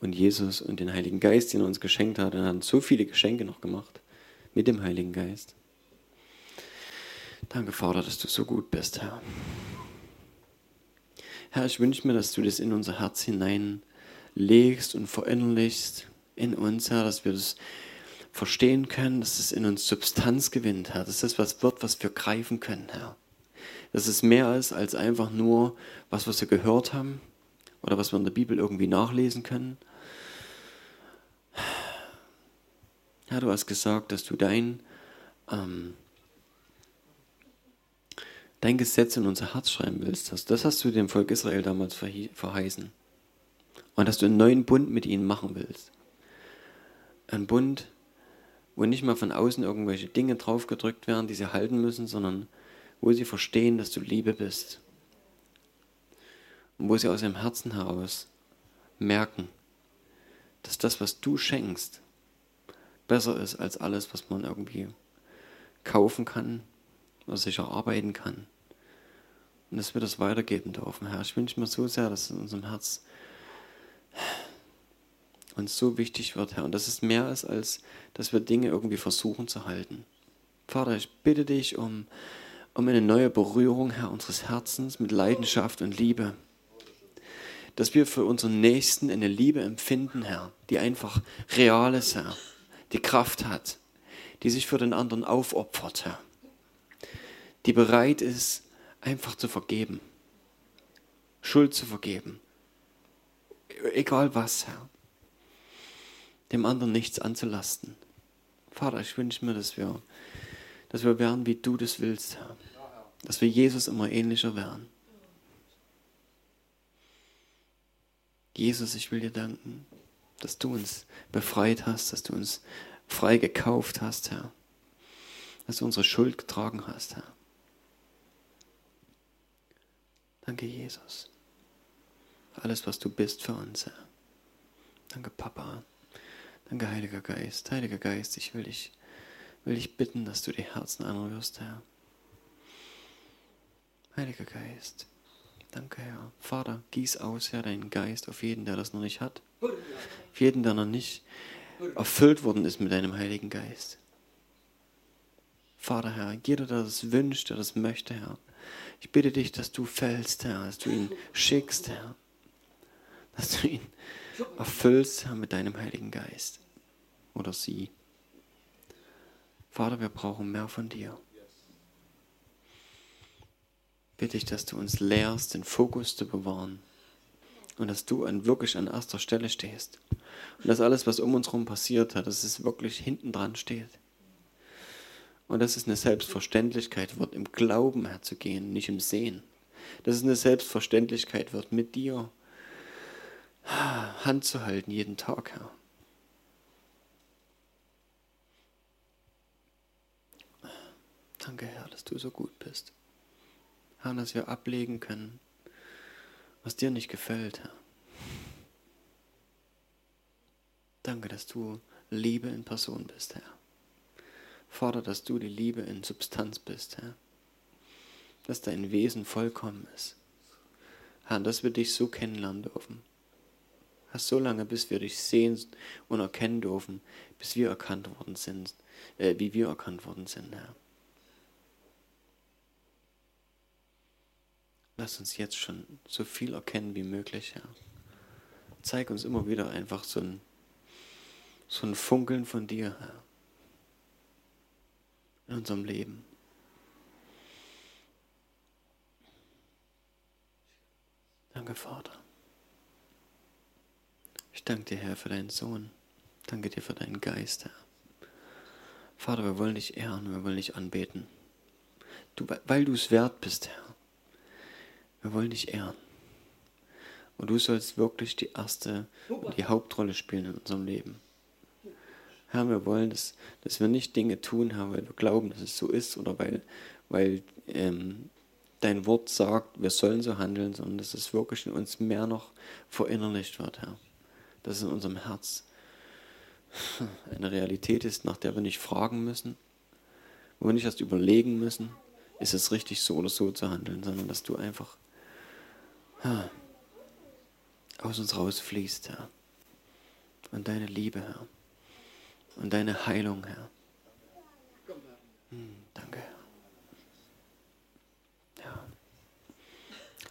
und Jesus und den Heiligen Geist, den er uns geschenkt hat. Er hat so viele Geschenke noch gemacht mit dem Heiligen Geist. Danke, Vater, dass du so gut bist, Herr. Herr, ich wünsche mir, dass du das in unser Herz hineinlegst und verinnerlichst in uns, Herr, dass wir das verstehen können, dass es in uns Substanz gewinnt, Herr. Dass das was wird, was wir greifen können, Herr. Dass es mehr ist als einfach nur, was, was wir gehört haben oder was wir in der Bibel irgendwie nachlesen können. Herr, du hast gesagt, dass du dein, ähm, dein Gesetz in unser Herz schreiben willst. Das hast du dem Volk Israel damals verheißen. Und dass du einen neuen Bund mit ihnen machen willst. Ein Bund, wo nicht mal von außen irgendwelche Dinge draufgedrückt werden, die sie halten müssen, sondern wo sie verstehen, dass du Liebe bist. Und wo sie aus ihrem Herzen heraus merken, dass das, was du schenkst, besser ist als alles, was man irgendwie kaufen kann oder sich erarbeiten kann. Und dass wir das weitergeben dürfen, Herr. Ich wünsche mir so sehr, dass in unserem Herz uns so wichtig wird, Herr. Und dass es mehr ist, als dass wir Dinge irgendwie versuchen zu halten. Vater, ich bitte dich um, um eine neue Berührung, Herr, unseres Herzens mit Leidenschaft und Liebe. Dass wir für unseren Nächsten eine Liebe empfinden, Herr, die einfach real ist, Herr, die Kraft hat, die sich für den anderen aufopfert, Herr, die bereit ist, einfach zu vergeben, Schuld zu vergeben, egal was, Herr dem anderen nichts anzulasten. Vater, ich wünsche mir, dass wir, dass wir werden, wie du das willst, Herr. Dass wir Jesus immer ähnlicher werden. Jesus, ich will dir danken, dass du uns befreit hast, dass du uns frei gekauft hast, Herr. Dass du unsere Schuld getragen hast, Herr. Danke, Jesus. Alles, was du bist für uns, Herr. Danke, Papa. Danke, Heiliger Geist. Heiliger Geist, ich will dich, will dich bitten, dass du die Herzen anrührst, Herr. Heiliger Geist, danke, Herr. Vater, gieß aus, Herr, deinen Geist auf jeden, der das noch nicht hat. Auf jeden, der noch nicht erfüllt worden ist mit deinem Heiligen Geist. Vater, Herr, jeder, der das wünscht, der das möchte, Herr. Ich bitte dich, dass du fällst, Herr, dass du ihn schickst, Herr. Dass du ihn erfüllst, Herr, mit deinem Heiligen Geist. Oder sie. Vater, wir brauchen mehr von dir. Bitte ich, dass du uns lehrst, den Fokus zu bewahren. Und dass du an, wirklich an erster Stelle stehst. Und dass alles, was um uns herum passiert hat, dass es wirklich hinten dran steht. Und dass es eine Selbstverständlichkeit wird, im Glauben herzugehen, nicht im Sehen. Dass es eine Selbstverständlichkeit wird, mit dir Hand zu halten jeden Tag, Herr. Danke, Herr, dass du so gut bist. Herr, dass wir ablegen können, was dir nicht gefällt, Herr. Danke, dass du Liebe in Person bist, Herr. Fordere, dass du die Liebe in Substanz bist, Herr. Dass dein Wesen vollkommen ist. Herr, dass wir dich so kennenlernen dürfen so lange, bis wir dich sehen und erkennen dürfen, bis wir erkannt worden sind, äh, wie wir erkannt worden sind, Herr. Lass uns jetzt schon so viel erkennen wie möglich, Herr. Zeig uns immer wieder einfach so ein, so ein Funkeln von dir, Herr. In unserem Leben. Danke, Vater. Ich danke dir, Herr, für deinen Sohn. Danke dir für deinen Geist, Herr. Vater, wir wollen dich ehren, wir wollen dich anbeten. Du, weil du es wert bist, Herr. Wir wollen dich ehren. Und du sollst wirklich die erste, die Hauptrolle spielen in unserem Leben. Herr, wir wollen, dass, dass wir nicht Dinge tun, Herr, weil wir glauben, dass es so ist oder weil, weil ähm, dein Wort sagt, wir sollen so handeln, sondern dass es wirklich in uns mehr noch verinnerlicht wird, Herr dass es in unserem Herz eine Realität ist, nach der wir nicht fragen müssen, wo wir nicht erst überlegen müssen, ist es richtig so oder so zu handeln, sondern dass du einfach aus uns rausfließt, Herr. Und deine Liebe, Herr. Und deine Heilung, Herr. Hm, danke, Herr. Ja.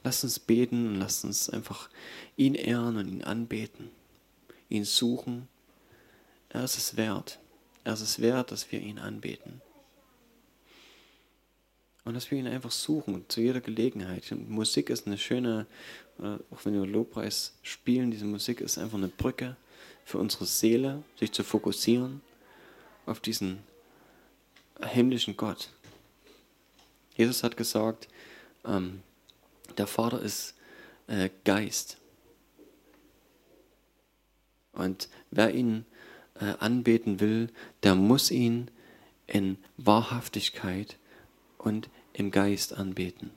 Lass uns beten und lass uns einfach ihn ehren und ihn anbeten ihn suchen. Er ist es wert. Er ist es wert, dass wir ihn anbeten. Und dass wir ihn einfach suchen, zu jeder Gelegenheit. Und Musik ist eine schöne, äh, auch wenn wir Lobpreis spielen, diese Musik ist einfach eine Brücke für unsere Seele, sich zu fokussieren auf diesen himmlischen Gott. Jesus hat gesagt, ähm, der Vater ist äh, Geist. Und wer ihn äh, anbeten will, der muss ihn in Wahrhaftigkeit und im Geist anbeten.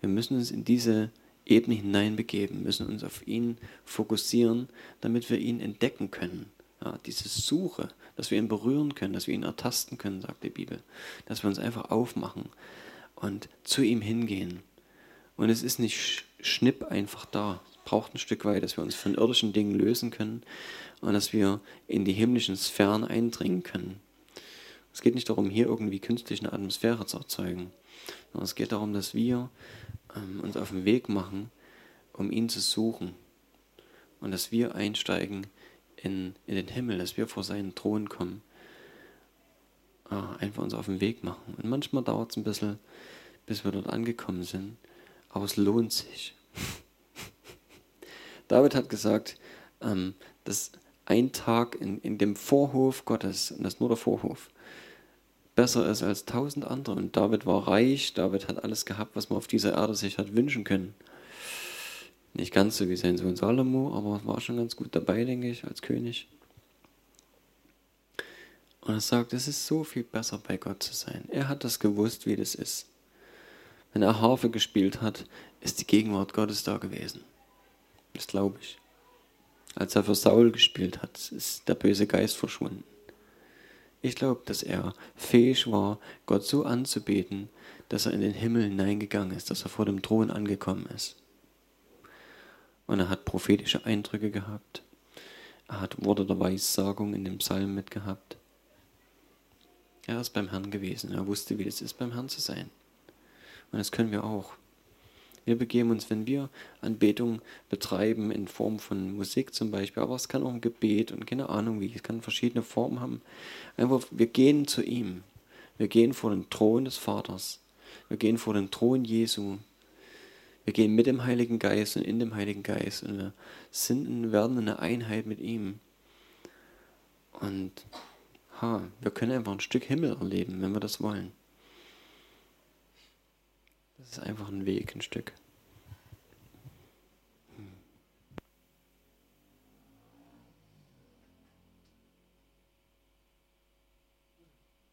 Wir müssen uns in diese Ebene hineinbegeben, müssen uns auf ihn fokussieren, damit wir ihn entdecken können. Ja, diese Suche, dass wir ihn berühren können, dass wir ihn ertasten können, sagt die Bibel. Dass wir uns einfach aufmachen und zu ihm hingehen. Und es ist nicht schnipp einfach da. Es braucht ein Stück weit, dass wir uns von irdischen Dingen lösen können und dass wir in die himmlischen Sphären eindringen können. Es geht nicht darum, hier irgendwie künstlich eine Atmosphäre zu erzeugen, sondern es geht darum, dass wir ähm, uns auf den Weg machen, um ihn zu suchen und dass wir einsteigen in, in den Himmel, dass wir vor seinen Thron kommen. Ah, einfach uns auf den Weg machen. Und manchmal dauert es ein bisschen, bis wir dort angekommen sind, aber es lohnt sich. <laughs> David hat gesagt, ähm, dass ein Tag in, in dem Vorhof Gottes, und das ist nur der Vorhof, besser ist als tausend andere. Und David war reich, David hat alles gehabt, was man auf dieser Erde sich hat wünschen können. Nicht ganz so wie sein Sohn Salomo, aber war schon ganz gut dabei, denke ich, als König. Und er sagt, es ist so viel besser bei Gott zu sein. Er hat das gewusst, wie das ist. Wenn er Harfe gespielt hat, ist die Gegenwart Gottes da gewesen. Das glaube ich. Als er für Saul gespielt hat, ist der böse Geist verschwunden. Ich glaube, dass er fähig war, Gott so anzubeten, dass er in den Himmel hineingegangen ist, dass er vor dem Thron angekommen ist. Und er hat prophetische Eindrücke gehabt. Er hat Worte der Weissagung in dem Psalm mitgehabt. Er ist beim Herrn gewesen. Er wusste, wie es ist, beim Herrn zu sein. Und das können wir auch. Wir begeben uns, wenn wir Anbetung betreiben, in Form von Musik zum Beispiel, aber es kann auch ein Gebet und keine Ahnung wie, es kann verschiedene Formen haben. Einfach, wir gehen zu ihm. Wir gehen vor den Thron des Vaters. Wir gehen vor den Thron Jesu. Wir gehen mit dem Heiligen Geist und in dem Heiligen Geist und wir sind und werden eine Einheit mit ihm. Und ha, wir können einfach ein Stück Himmel erleben, wenn wir das wollen. Das ist einfach ein Weg, ein Stück.